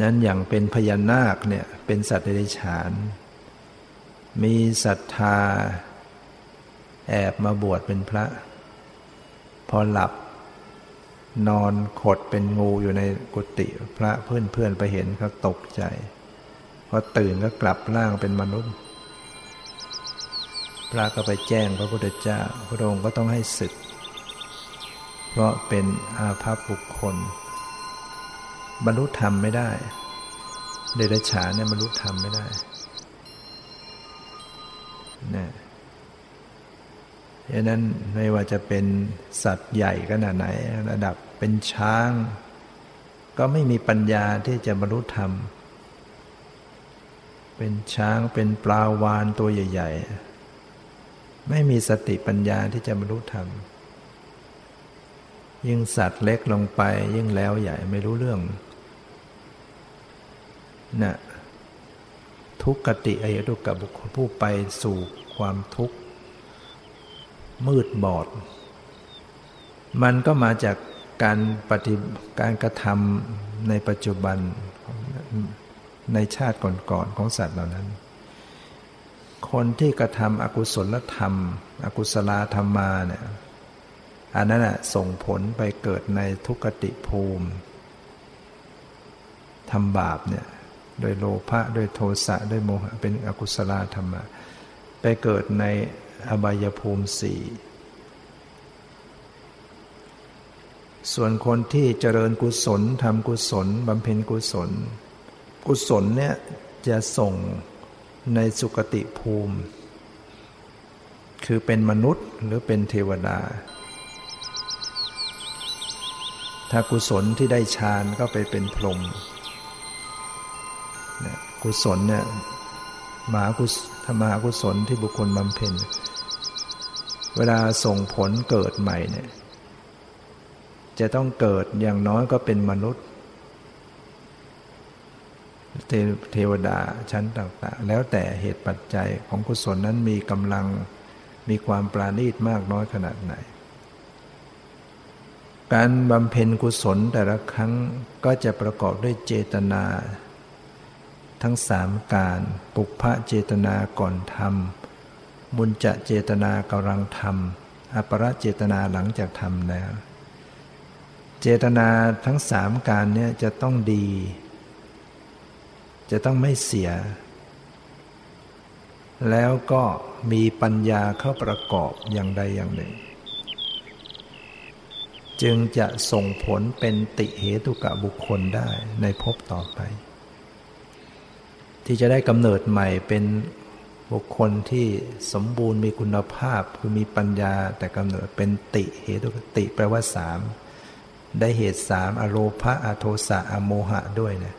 S2: นั้นอย่างเป็นพญานาคเนี่ยเป็นสัตว์เดรัจฉาน มีศรัทธา แอบมาบวชเป็นพระ พอหลับ นอนขดเป็นงูอยู่ในกุฏิพระเพื่อนเพื่อนไปเห็นเขาตกใจพอตื่นก็กลับร่างเป็นมนุษย์ พระก็ไปแจ้งพระพุทธเจ้าพระองค์ก็ต้องให้ศึก เพราะเป็นอาภัพบุคคล บรรลุธรรมไม่ได้ เดรัจฉานเนี่ยบรรลุธรรมไม่ได้เนี่ยดังนั้นไม่ว่าจะเป็นสัตว์ใหญ่ขนาดไหน ระดับเป็นช้าง ก็ไม่มีปัญญาที่จะบรรลุธรรม เป็นช้างเป็นปลาวานตัวใหญ่ ๆ ไม่มีสติปัญญาที่จะบรรลุธรรม ยิ่งสัตว์เล็กลงไป ยิ่งแล้วใหญ่ไม่รู้เรื่องนะทุกขติอายตุกับบุคคลผู้ไปสู่ความทุกข์ มืดบอด มันก็มาจากการปฏิการกระทำในปัจจุบันในชาติก่อนๆของสัตว์เหล่านั้น คนที่กระทำอกุศลธรรม อกุศลธรรมมาเนี่ย อันนั้นะส่งผลไปเกิดในทุกติภูมิทำบาปเนี่ยโดยโลภะโดยโทสะด้วยโมหะเป็นอกุศลธรรมะ ไปเกิดในอบายภูมิสี่ส่วนคนที่เจริญกุศลทำกุศลบำเพ็ญกุศล กุศลเนี่ยจะส่งในสุคติภูมิ คือเป็นมนุษย์หรือเป็นเทวดา ถ้ากุศลที่ได้ฌานก็ไปเป็นพรหมกุศลเนี่ยมหากุศธรรมหากุศลที่บุคคลบำเพ็ญ เวลาส่งผลเกิดใหม่เนี่ยจะต้องเกิดอย่างน้อยก็เป็นมนุษย์ เทวดาชั้นต่างๆ แล้วแต่เหตุปัจจัยของกุศลนั้นมีกำลังมีความปราณีตมากน้อยขนาดไหน การบำเพ็ญกุศลแต่ละครั้งก็จะประกอบด้วยเจตนา ทั้งสามการปุพพะเจตนาก่อนทำบุญจะเจตนากำลังทำอปรเจตนาหลังจากทำแล้ว เจตนาทั้งสามการเนี่ยจะต้องดี จะต้องไม่เสีย แล้วก็มีปัญญาเข้าประกอบอย่างใดอย่างหนึ่ง จึงจะส่งผลเป็นติเหตุกะบุคคลได้ในภพต่อไป ที่จะได้กำเนิดใหม่เป็นบุคคลที่สมบูรณ์มีคุณภาพคือมีปัญญาแต่กำเนิดเป็นติเหตุติแปลว่าสามได้เหตุสามอโลภะอโทสะอโมหะด้วยนะ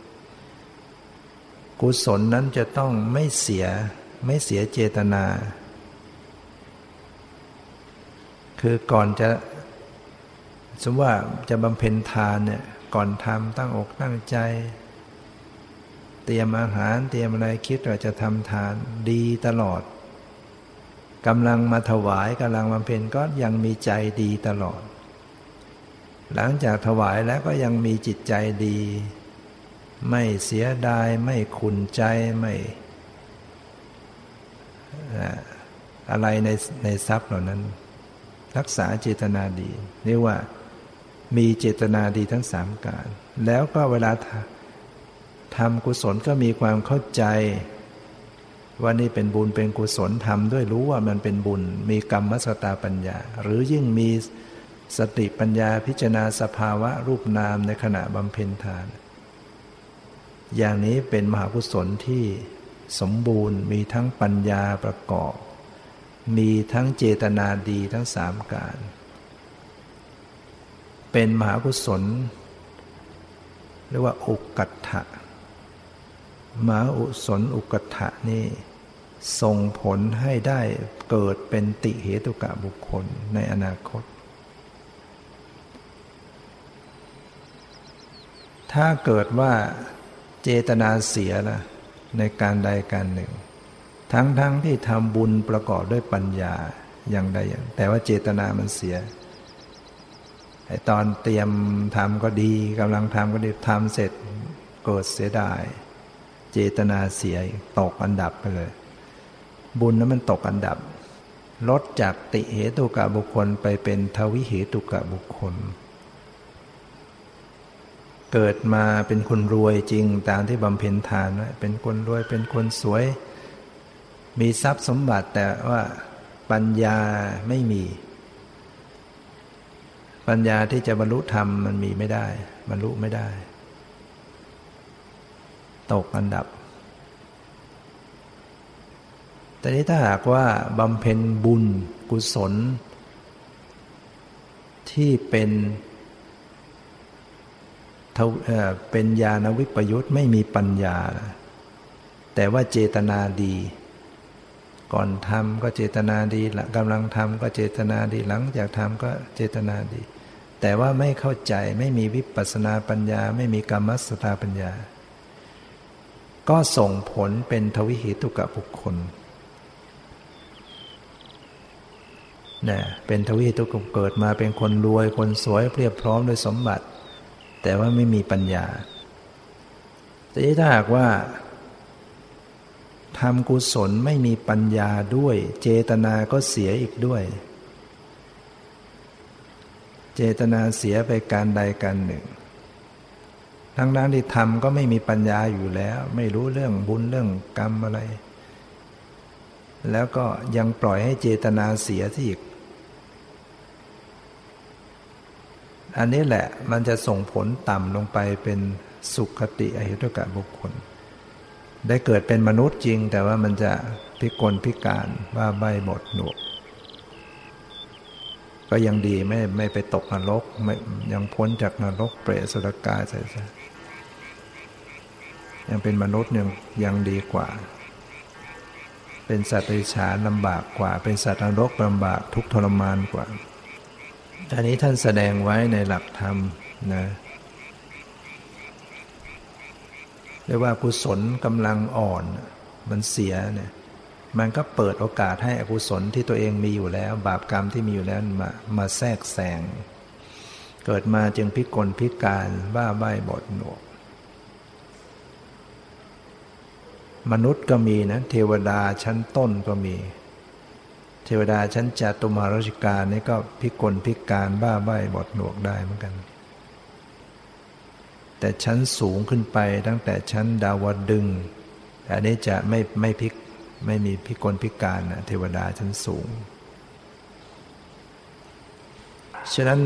S2: กุศลนั้นจะต้องไม่เสียไม่เสียเจตนา คือก่อนจะ สมว่าจะบำเพ็ญทานเนี่ยก่อนทำตั้งอกตั้งใจ เตรียมอาหารเตรียมอะไรคิดว่าจะทำทานดีตลอดกำลังมาถวายกำลังบำเพ็ญก็ยังมีใจดีตลอด หลังจากถวายแล้วก็ยังมีจิตใจดี ไม่เสียดายไม่ขุนใจไม่อะไรในในทรัพย์เหล่านั้น รักษาเจตนาดี เรียกว่า มีเจตนาดีทั้งสามการ แล้วก็เวลาทำกุศลก็มีความเข้าใจ ว่านี่เป็นบุญเป็นกุศลทำด้วยรู้ว่ามันเป็นบุญ มีกรรมมสตาปัญญา หรือยิ่งมีสติปัญญาพิจารณาสภาวะรูปนามในขณะบำเพ็ญทาน อย่างนี้เป็นมหากุศลที่สมบูรณ์มีทั้งปัญญาประกอบ มีทั้งเจตนาดีทั้งสามการ เป็นมหากุศลเรียกว่าอุกกัตถะมหาอุศนอุกถะนี่ส่งผลให้ได้เกิดเป็นติเหตุกะบุคคลในอนาคต ถ้าเกิดว่าเจตนาเสียละในการใดการหนึ่ง ทั้งทั้งที่ทำบุญประกอบด้วยปัญญาอย่างใดอย่าง แต่ว่าเจตนามันเสีย ไอตอนเตรียมทำก็ดีกำลังทำก็ดีทำเสร็จเกิดเสียดาย เจตนาเสียตกอันดับไปเลย บุญนั้นมันตกอันดับ ลดจากติเหตุกะบุคคลไปเป็นทวิเหตุกะบุคคล เกิดมาเป็นคนรวยจริงตามที่บำเพ็ญทานไว้เป็นคนรวยเป็นคนสวย มีทรัพย์สมบัติแต่ว่าปัญญาไม่มี ปัญญาที่จะบรรลุธรรมมันมีไม่ได้ บรรลุไม่ได้ ตกอันดับ แต่นี้ถ้าหากว่าบำเพ็ญบุญกุศล ที่เป็นเป็นญาณวิปยุทธ์ไม่มีปัญญา แต่ว่าเจตนาดี ก่อนทำก็เจตนาดีกำลังทำก็เจตนาดีหลังจากทำก็เจตนาดี แต่ว่าไม่เข้าใจไม่มีวิปัสนาปัญญา ไม่มีกรรมสตาปัญญา ก็ส่งผลเป็นทวิหิตุกะบุคคลเนี่ยเป็นทวิหิตุกะเกิดมาเป็นคนรวยคนสวยเรียบพร้อมด้วยสมบัติ แต่ว่าไม่มีปัญญาแต่ถ้าหากว่าทำกุศลไม่มีปัญญาด้วย เจตนาก็เสียอีกด้วย เจตนาเสียไปการใดการหนึ่ง ทั้งนั้นที่ทำก็ไม่มีปัญญาอยู่แล้ว ไม่รู้เรื่องบุญเรื่องกรรมอะไร แล้วก็ยังปล่อยให้เจตนาเสียที่อีก อันนี้แหละมันจะส่งผลต่ำลงไปเป็นสุขติอหิตุกะบุคคล ได้เกิดเป็นมนุษย์จริง แต่ว่ามันจะพิกลพิการว่าใบหมดหนวก ก็ยังดีไม่ไม่ไปตกนรกไม่ยังพ้นจากนรกเปรตสุรกายใช่ยังเป็นมนุษย์ยังยังดีกว่า เป็นสัตว์ดิฉานลำบากกว่า เป็นสัตว์นรกลำบากทุกทรมานกว่าอันนี้ท่านแสดงไว้ในหลักธรรมนะเรียกว่ากุศลกำลังอ่อนมันเสียเนี่ย มันก็เปิดโอกาสให้อกุศลที่ตัวเองมีอยู่แล้ว บาปกรรมที่มีอยู่แล้วมามาแทรกแซงเกิดมาจึงพิกลพิการบ้าใบ้บอดหนวก มนุษย์ก็มีนะ เทวดาชั้นต้นก็มี เทวดาชั้นจาตุมหาราชิกานี่ก็พิกลพิการบ้าใบ้บอดหนวกได้เหมือนกัน แต่ชั้นสูงขึ้นไปตั้งแต่ชั้นดาวดึงส์อันนี้จะไม่ไม่พิก ไม่มีพิกลพิการนะเทวดาชั้นสูง ฉะนั้น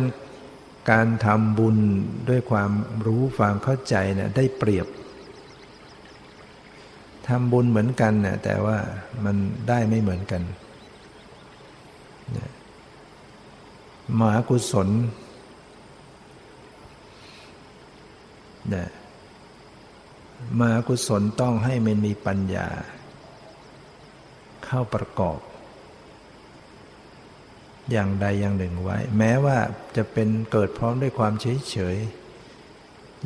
S2: การทำบุญด้วยความรู้ความเข้าใจเนี่ยได้เปรียบทำบุญเหมือนกันเนี่ยแต่ว่ามันได้ไม่เหมือนกันมหากุศลนะมากุศลต้องให้มันมีปัญญา เข้าประกอบ อย่างใดอย่างหนึ่งไว้ แม้ว่าจะเป็นเกิดพร้อมด้วยความเฉยเฉย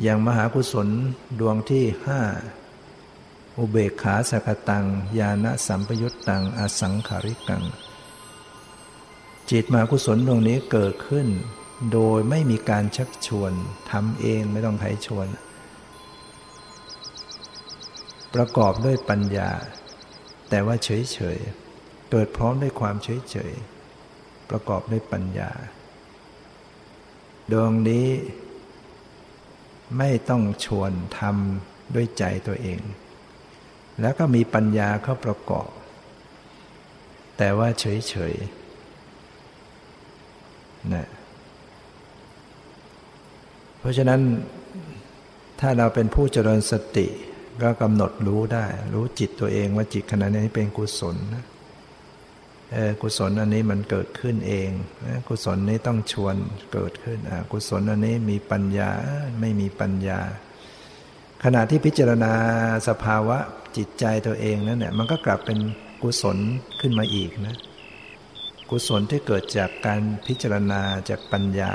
S2: อย่างมหากุศลดวงที่ห้าอุเบกขาสกตัง ญาณสัมปยุตตัง อสังขาริกัง จิตมหากุศลดวงนี้เกิดขึ้น โดยไม่มีการชักชวนทำเองไม่ต้องใครชวน ประกอบด้วยปัญญา แต่ว่าเฉยเฉยเกิดพร้อมด้วยความเฉยเฉยประกอบด้วยปัญญา ดวงนี้ไม่ต้องชวนทำด้วยใจตัวเอง แล้วก็มีปัญญาเข้าประกอบ แต่ว่าเฉยเฉยนะราะฉะนั้นถ้าเราเป็นผู้เจริญสติ ก็กำหนดรู้ได้ รู้จิตตัวเองว่าจิตขณะนี้เป็นกุศลนะกุศลอันนี้มันเกิดขึ้นเองกุศลนี้ต้องชวนเกิดขึ้นกุศลอันนี้มีปัญญาไม่มีปัญญา ขณะที่พิจารณาสภาวะจิตใจตัวเองนั่นเนี่ยมันก็กลับเป็นกุศลขึ้นมาอีกนะกุศลที่เกิดจากการพิจารณาจากปัญญา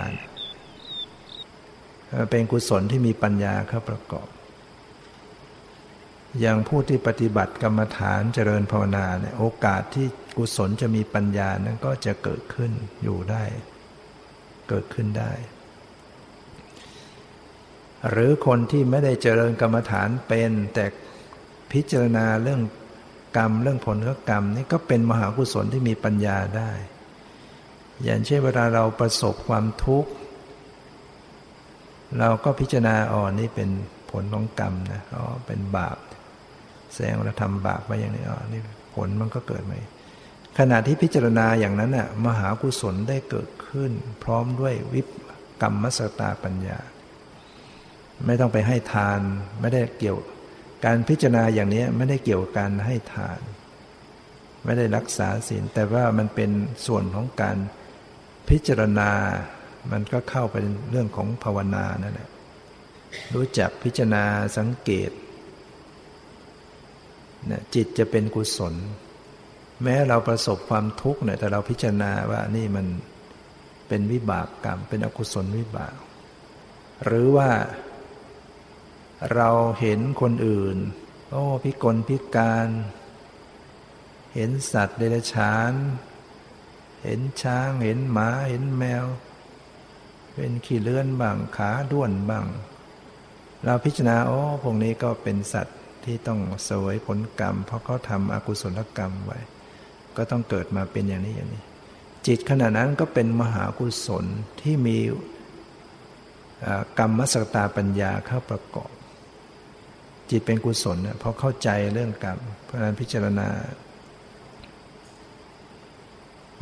S2: เป็นกุศลที่มีปัญญาเข้าประกอบ อย่างผู้ที่ปฏิบัติกรรมฐานเจริญภาวนาเนี่ยโอกาสที่กุศลจะมีปัญญานั้นก็จะเกิดขึ้นอยู่ได้ เกิดขึ้นได้ หรือคนที่ไม่ได้เจริญกรรมฐานเป็น แต่พิจารณาเรื่องกรรมเรื่องผลของกรรมนี่ก็เป็นมหากุศลที่มีปัญญาได้ อย่างเช่นเวลาเราประสบความทุกข์ เราก็พิจารณาอ๋อนี่เป็นผลของกรรมนะอ๋อเป็นบาป แสดงเราทำบาปไปอย่างนี้อ๋อนี่ผลมันก็เกิดไหมขณะที่พิจารณาอย่างนั้นน่ะมหากุศลได้เกิดขึ้น พร้อมด้วยวิปกรรมมสตาปัญญา ไม่ต้องไปให้ทานไม่ได้เกี่ยวการพิจารณาอย่างนี้ไม่ได้เกี่ยวกับการให้ทาน ไม่ได้รักษาศีลแต่ว่ามันเป็นส่วนของการพิจารณา มันก็เข้าไปเรื่องของภาวนานั่นแหละรู้จักพิจารณาสังเกต นะจิตจะเป็นกุศล แม้เราประสบความทุกข์เนี่ยแต่เราพิจารณาว่านี่มันเป็นวิบากกรรม เป็นอกุศลวิบาก หรือว่าเราเห็นคนอื่น โอ้พิกลพิการ เห็นสัตว์เดรัจฉาน เห็นช้างเห็นหมาเห็นแมว เป็นขี้เลื่อนบ้างขาด้วนบ้าง เราพิจารณาโอ้พวกนี้ก็เป็นสัตว์ ที่ต้องสวยผลกรรม เพราะเขาทำอกุศลกรรมไว้ ก็ต้องเกิดมาเป็นอย่างนี้อย่างนี้ จิตขณะนั้นก็เป็นมหากุศลที่มีกรรมมสกตาปัญญาเข้าประกอบ จิตเป็นกุศลเพราะเข้าใจเรื่องกรรมเพราะนั้นพิจารณา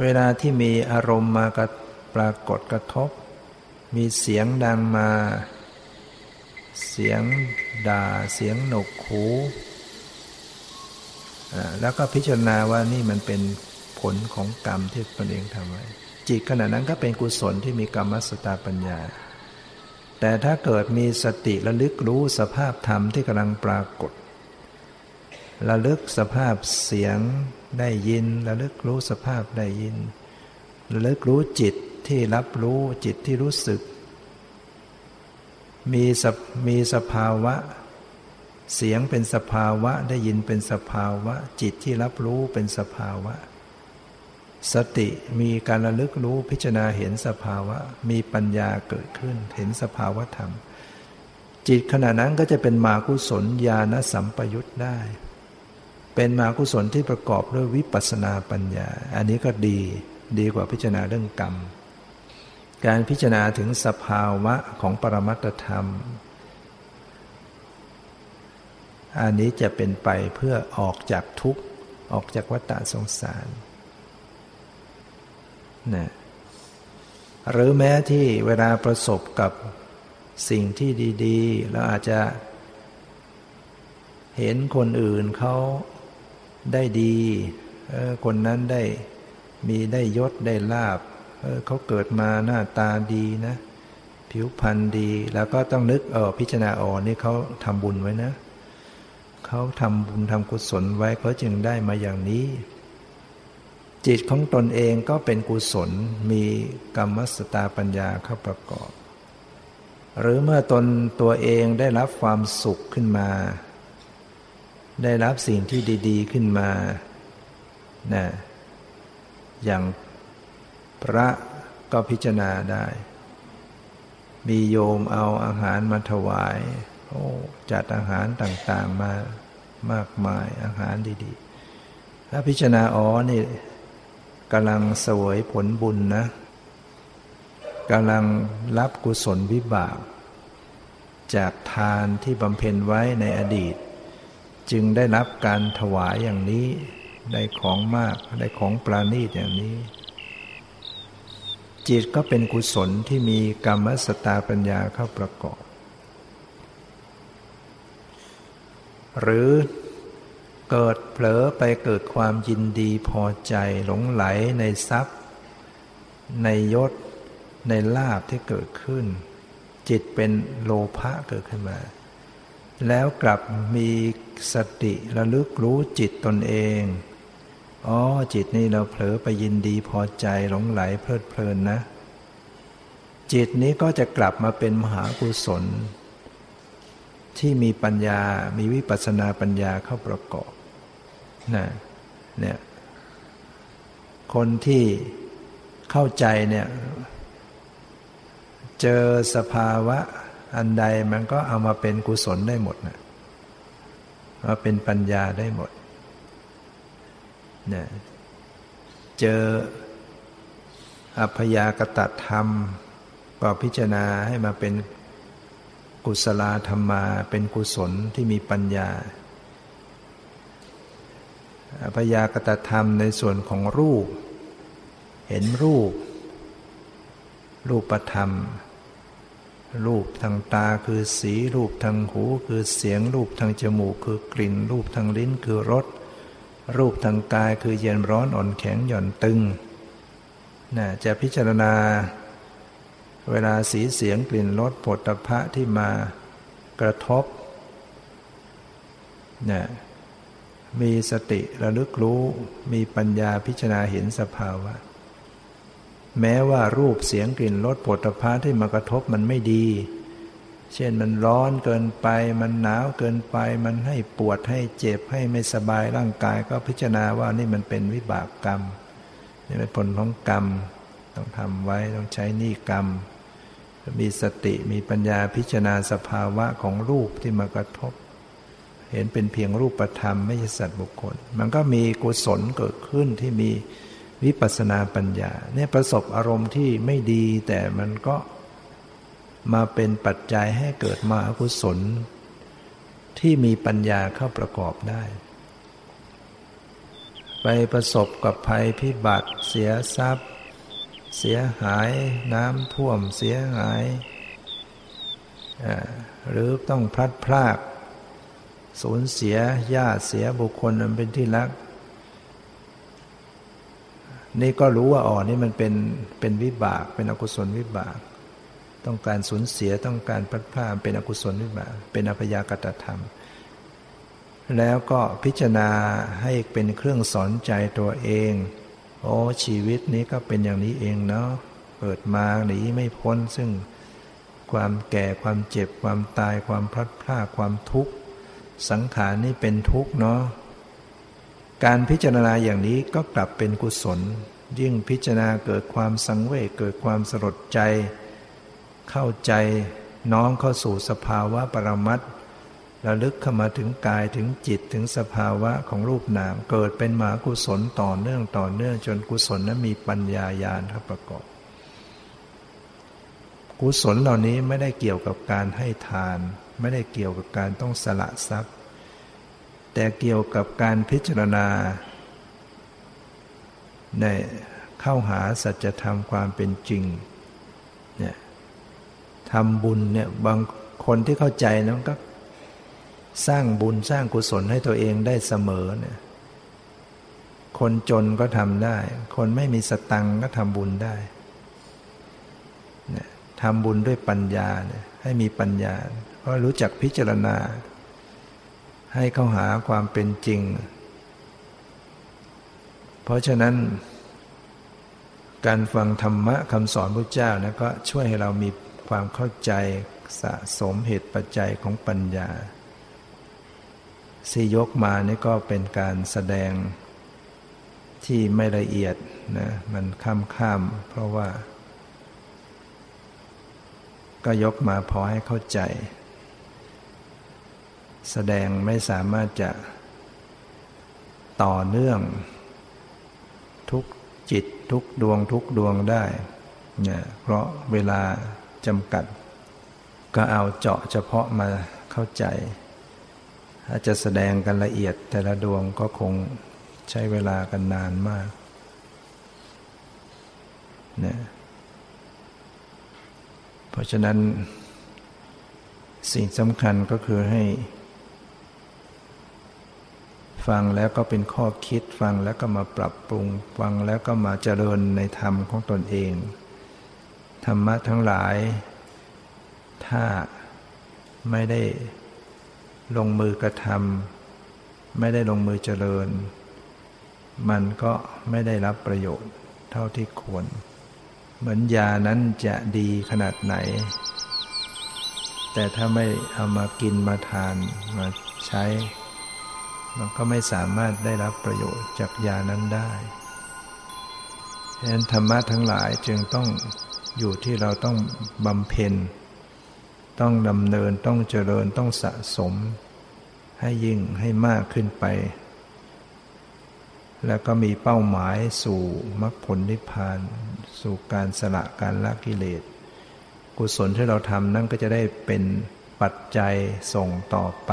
S2: เวลาที่มีอารมณ์มากระปรากฏกระทบ มีเสียงดังมา เสียง ด่าเสียงหนกหูแล้วก็พิจารณาว่านี่มันเป็นผลของกรรมที่ตนเองทำไว้ จิตขณะนั้นก็เป็นกุศลที่มีกรรมสตาปัญญา แต่ถ้าเกิดมีสติระลึกรู้สภาพธรรมที่กำลังปรากฏ ระลึกสภาพเสียงได้ยิน ระลึกรู้สภาพได้ยิน ระลึกรู้จิตที่รับรู้จิตที่รู้สึก มีสมีสภาวะ เสียงเป็นสภาวะได้ยินเป็นสภาวะ จิตที่รับรู้เป็นสภาวะ สติมีการระลึกรู้พิจารณาเห็นสภาวะ มีปัญญาเกิดขึ้น เห็นสภาวะธรรม จิตขณะนั้นก็จะเป็นมากุศลญาณสัมปยุตได้ เป็นมากุศลที่ประกอบด้วยวิปัสสนาปัญญา อันนี้ก็ดีดีกว่าพิจารณาเรื่องกรรม การพิจารณาถึงสภาวะของปรมัตธรรม อันนี้จะเป็นไปเพื่อออกจากทุกข์ ออกจากวัฏสงสารนะหรือแม้ที่เวลาประสบกับสิ่งที่ดีๆเราอาจจะเห็นคนอื่นเขาได้ดี คนนั้นได้มีได้ยศได้ลาบ เเขาเกิดมาหน้าตาดีนะ ผิวพรรณดี แล้วก็ต้องนึกเออพิจารณาอ๋อนี่เขาทำบุญไว้นะเขาทำบุญทำกุศลไว้เขาจึงได้มาอย่างนี้ จิตของตนเองก็เป็นกุศลมีกรรมสตาปัญญาเข้าประกอบ หรือเมื่อตนตัวเองได้รับความสุขขึ้นมา ได้รับสิ่งที่ดี ๆขึ้นมานะอย่าง พระก็พิจารณาได้ มีโยมเอาอาหารมาถวาย โอ้จัดอาหารต่างๆมามากมายอาหารดีๆถ้าพิจารณาอ๋อนี่กำลังสวยผลบุญนะกำลังรับกุศลวิบาก จากทานที่บำเพ็ญไว้ในอดีต จึงได้รับการถวายอย่างนี้ ได้ของมาก ได้ของปราณีตอย่างนี้ จิตก็เป็นกุศลที่มีกรรมสตาปัญญาเข้าประกอบ หรือเกิดเผลอไปเกิดความยินดีพอใจหลงไหลในทรัพย์ ในยศ ในลาบที่เกิดขึ้น จิตเป็นโลภะเกิดขึ้นมา แล้วกลับมีสติระลึกรู้จิตตนเอง อ๋อจิตนี่เราเผลอไปยินดีพอใจหลงไหลเพลิดเพลินนะ จิตนี้ก็จะกลับมาเป็นมหากุศล ที่มีปัญญา มีวิปัสสนาปัญญาเข้าประกอบนะเนี่ยคนที่เข้าใจเนี่ย เจอสภาวะอันใดมันก็เอามาเป็นกุศลได้หมดนะมาเป็นปัญญาได้หมด นี่ยเจออัพยากตธรรม ก็พิจารณาให้มาเป็นกุศลธรรมา เป็นกุศลที่มีปัญญาอัพยากตธรรมในส่วนของรูป เห็นรูป รูปธรรม รูปทางตาคือสี รูปทางหูคือเสียง รูปทางจมูกคือกลิ่น รูปทางลิ้นคือรส รูปทางกายคือเย็นร้อนอ่อนแข็งหย่อนตึงนะจะพิจารณา เวลาสีเสียงกลิ่นรสผลตภะที่มากระทบนะมีสติระลึกรู้มีปัญญาพิจารณาเห็นสภาวะ แม้ว่ารูปเสียงกลิ่นรสผลิภัณฑ์ที่มากระทบมันไม่ดี เช่นมันร้อนเกินไป มันหนาวเกินไป มันให้ปวดให้เจ็บให้ไม่สบายร่างกายก็พิจารณาว่านี่มันเป็นวิบากกรรม นี่เป็นผลของกรรม ต้องทำไว้ต้องใช้นี่กรรม มีสติมีปัญญาพิจารณาสภาวะของรูปที่มากระทบ เห็นเป็นเพียงรูปธรรมไม่ใช่สัตว์บุคคล มันก็มีกุศลเกิดขึ้นที่มีวิปัสนาปัญญา เนี่ยประสบอารมณ์ที่ไม่ดีแต่มันก็ มาเป็นปัจจัยให้เกิดมาอกุศล ที่มีปัญญาเข้าประกอบได้ ไปประสบกับภัยพิบัติ เสียทรัพย์ เสียหายน้ำท่วมเสียหาย หรือต้องพลัดพรากสูญเสียญาติเสียบุคคลอันเป็นที่รัก นี่ก็รู้ว่าอ๋อนี่มันเป็นเป็นวิบากเป็นอกุศลวิบาก ต้องการสูญเสียต้องการพัดพาเป็นอกุศลวิบาเป็นอภยากตธรรม แล้วก็พิจารณาให้เป็นเครื่องสอนใจตัวเองโอ้ชีวิตนี้ก็เป็นอย่างนี้เองเนาะเปิดมาหนีไม่พ้นซึ่งความแก่ความเจ็บความตายความพลัดพรากความทุกข์ สังขารนี่เป็นทุกข์เนาะการพิจารณาอย่างนี้ก็กลับเป็นกุศล ยิ่งพิจารณาเกิดความสังเวชเกิดความสลดใจ เข้าใจน้อมเข้าสู่สภาวะปรมัตระลึกเข้ามาถึงกายถึงจิตถึงสภาวะของรูปนาม เกิดเป็นมหากุศลต่อเนื่องต่อเนื่องจนกุศลนั้นมีปัญญาญาณทับประกอบ กุศลเหล่านี้ไม่ได้เกี่ยวกับการให้ทาน ไม่ได้เกี่ยวกับการต้องสละทรัพย์ แต่เกี่ยวกับการพิจารณา ในเข้าหาสัจธรรมความเป็นจริง ทำบุญเนี่ยบางคนที่เข้าใจนะก็ สร้างบุญสร้างกุศลให้ตัวเองได้เสมอเนี่ยคนจนก็ทำได้ คนไม่มีสตังก็ทำบุญได้เนี่ยทำบุญด้วยปัญญาเนี่ยให้มีปัญญา เพราะรู้จักพิจารณา ให้เข้าหาความเป็นจริง เพราะฉะนั้น การฟังธรรมะคำสอนพระเจ้านะก็ช่วยให้เรามี ความเข้าใจสะสมเหตุปัจจัยของปัญญาสี่ยกมานี่ก็เป็นการแสดงที่ไม่ละเอียดนะมันข้ามข้ามเพราะว่า ก็ยกมาพอให้เข้าใจ แสดงไม่สามารถจะต่อเนื่องทุกจิตทุกดวงทุกดวงได้เนี่ยเพราะเวลา จำกัด ก็เอาเจาะเฉพาะมาเข้าใจ ถ้าจะแสดงกันละเอียดแต่ละดวงก็คงใช้เวลากันนานมากเนี่ยเพราะฉะนั้น สิ่งสำคัญก็คือให้ ฟังแล้วก็เป็นข้อคิดฟังแล้วก็มาปรับปรุง ฟังแล้วก็มาเจริญในธรรมของตนเอง ธรรมะทั้งหลาย ถ้าไม่ได้ลงมือกระทำไม่ได้ลงมือเจริญ มันก็ไม่ได้รับประโยชน์เท่าที่ควร เหมือนยานั้นจะดีขนาดไหน แต่ถ้าไม่เอามากินมาทานมาใช้ มันก็ไม่สามารถได้รับประโยชน์จากยานั้นได้ฉะนั้นธรรมะทั้งหลายจึงต้อง อยู่ที่เราต้องบำเพ็ญ ต้องดำเนินต้องเจริญต้องสะสม ให้ยิ่งให้มากขึ้นไป แล้วก็มีเป้าหมายสู่มรรคผลนิพพาน สู่การสละการละกิเลส กุศลที่เราทำนั่นก็จะได้เป็นปัจจัยส่งต่อไป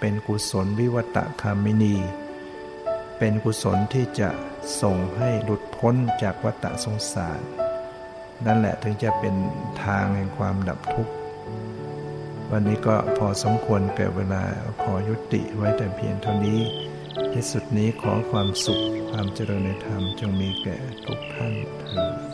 S2: เป็นกุศลวิวัตคามินีเป็นกุศลที่จะส่งให้หลุดพ้นจากวัฏสงสาร นั่นแหละถึงจะเป็นทางแห่งความดับทุกข์ วันนี้ก็พอสมควรแก่เวลาขอยุติไว้แต่เพียงเท่านี้ ที่สุดนี้ขอความสุขความเจริญในธรรมจงมีแก่ทุกท่านเถิด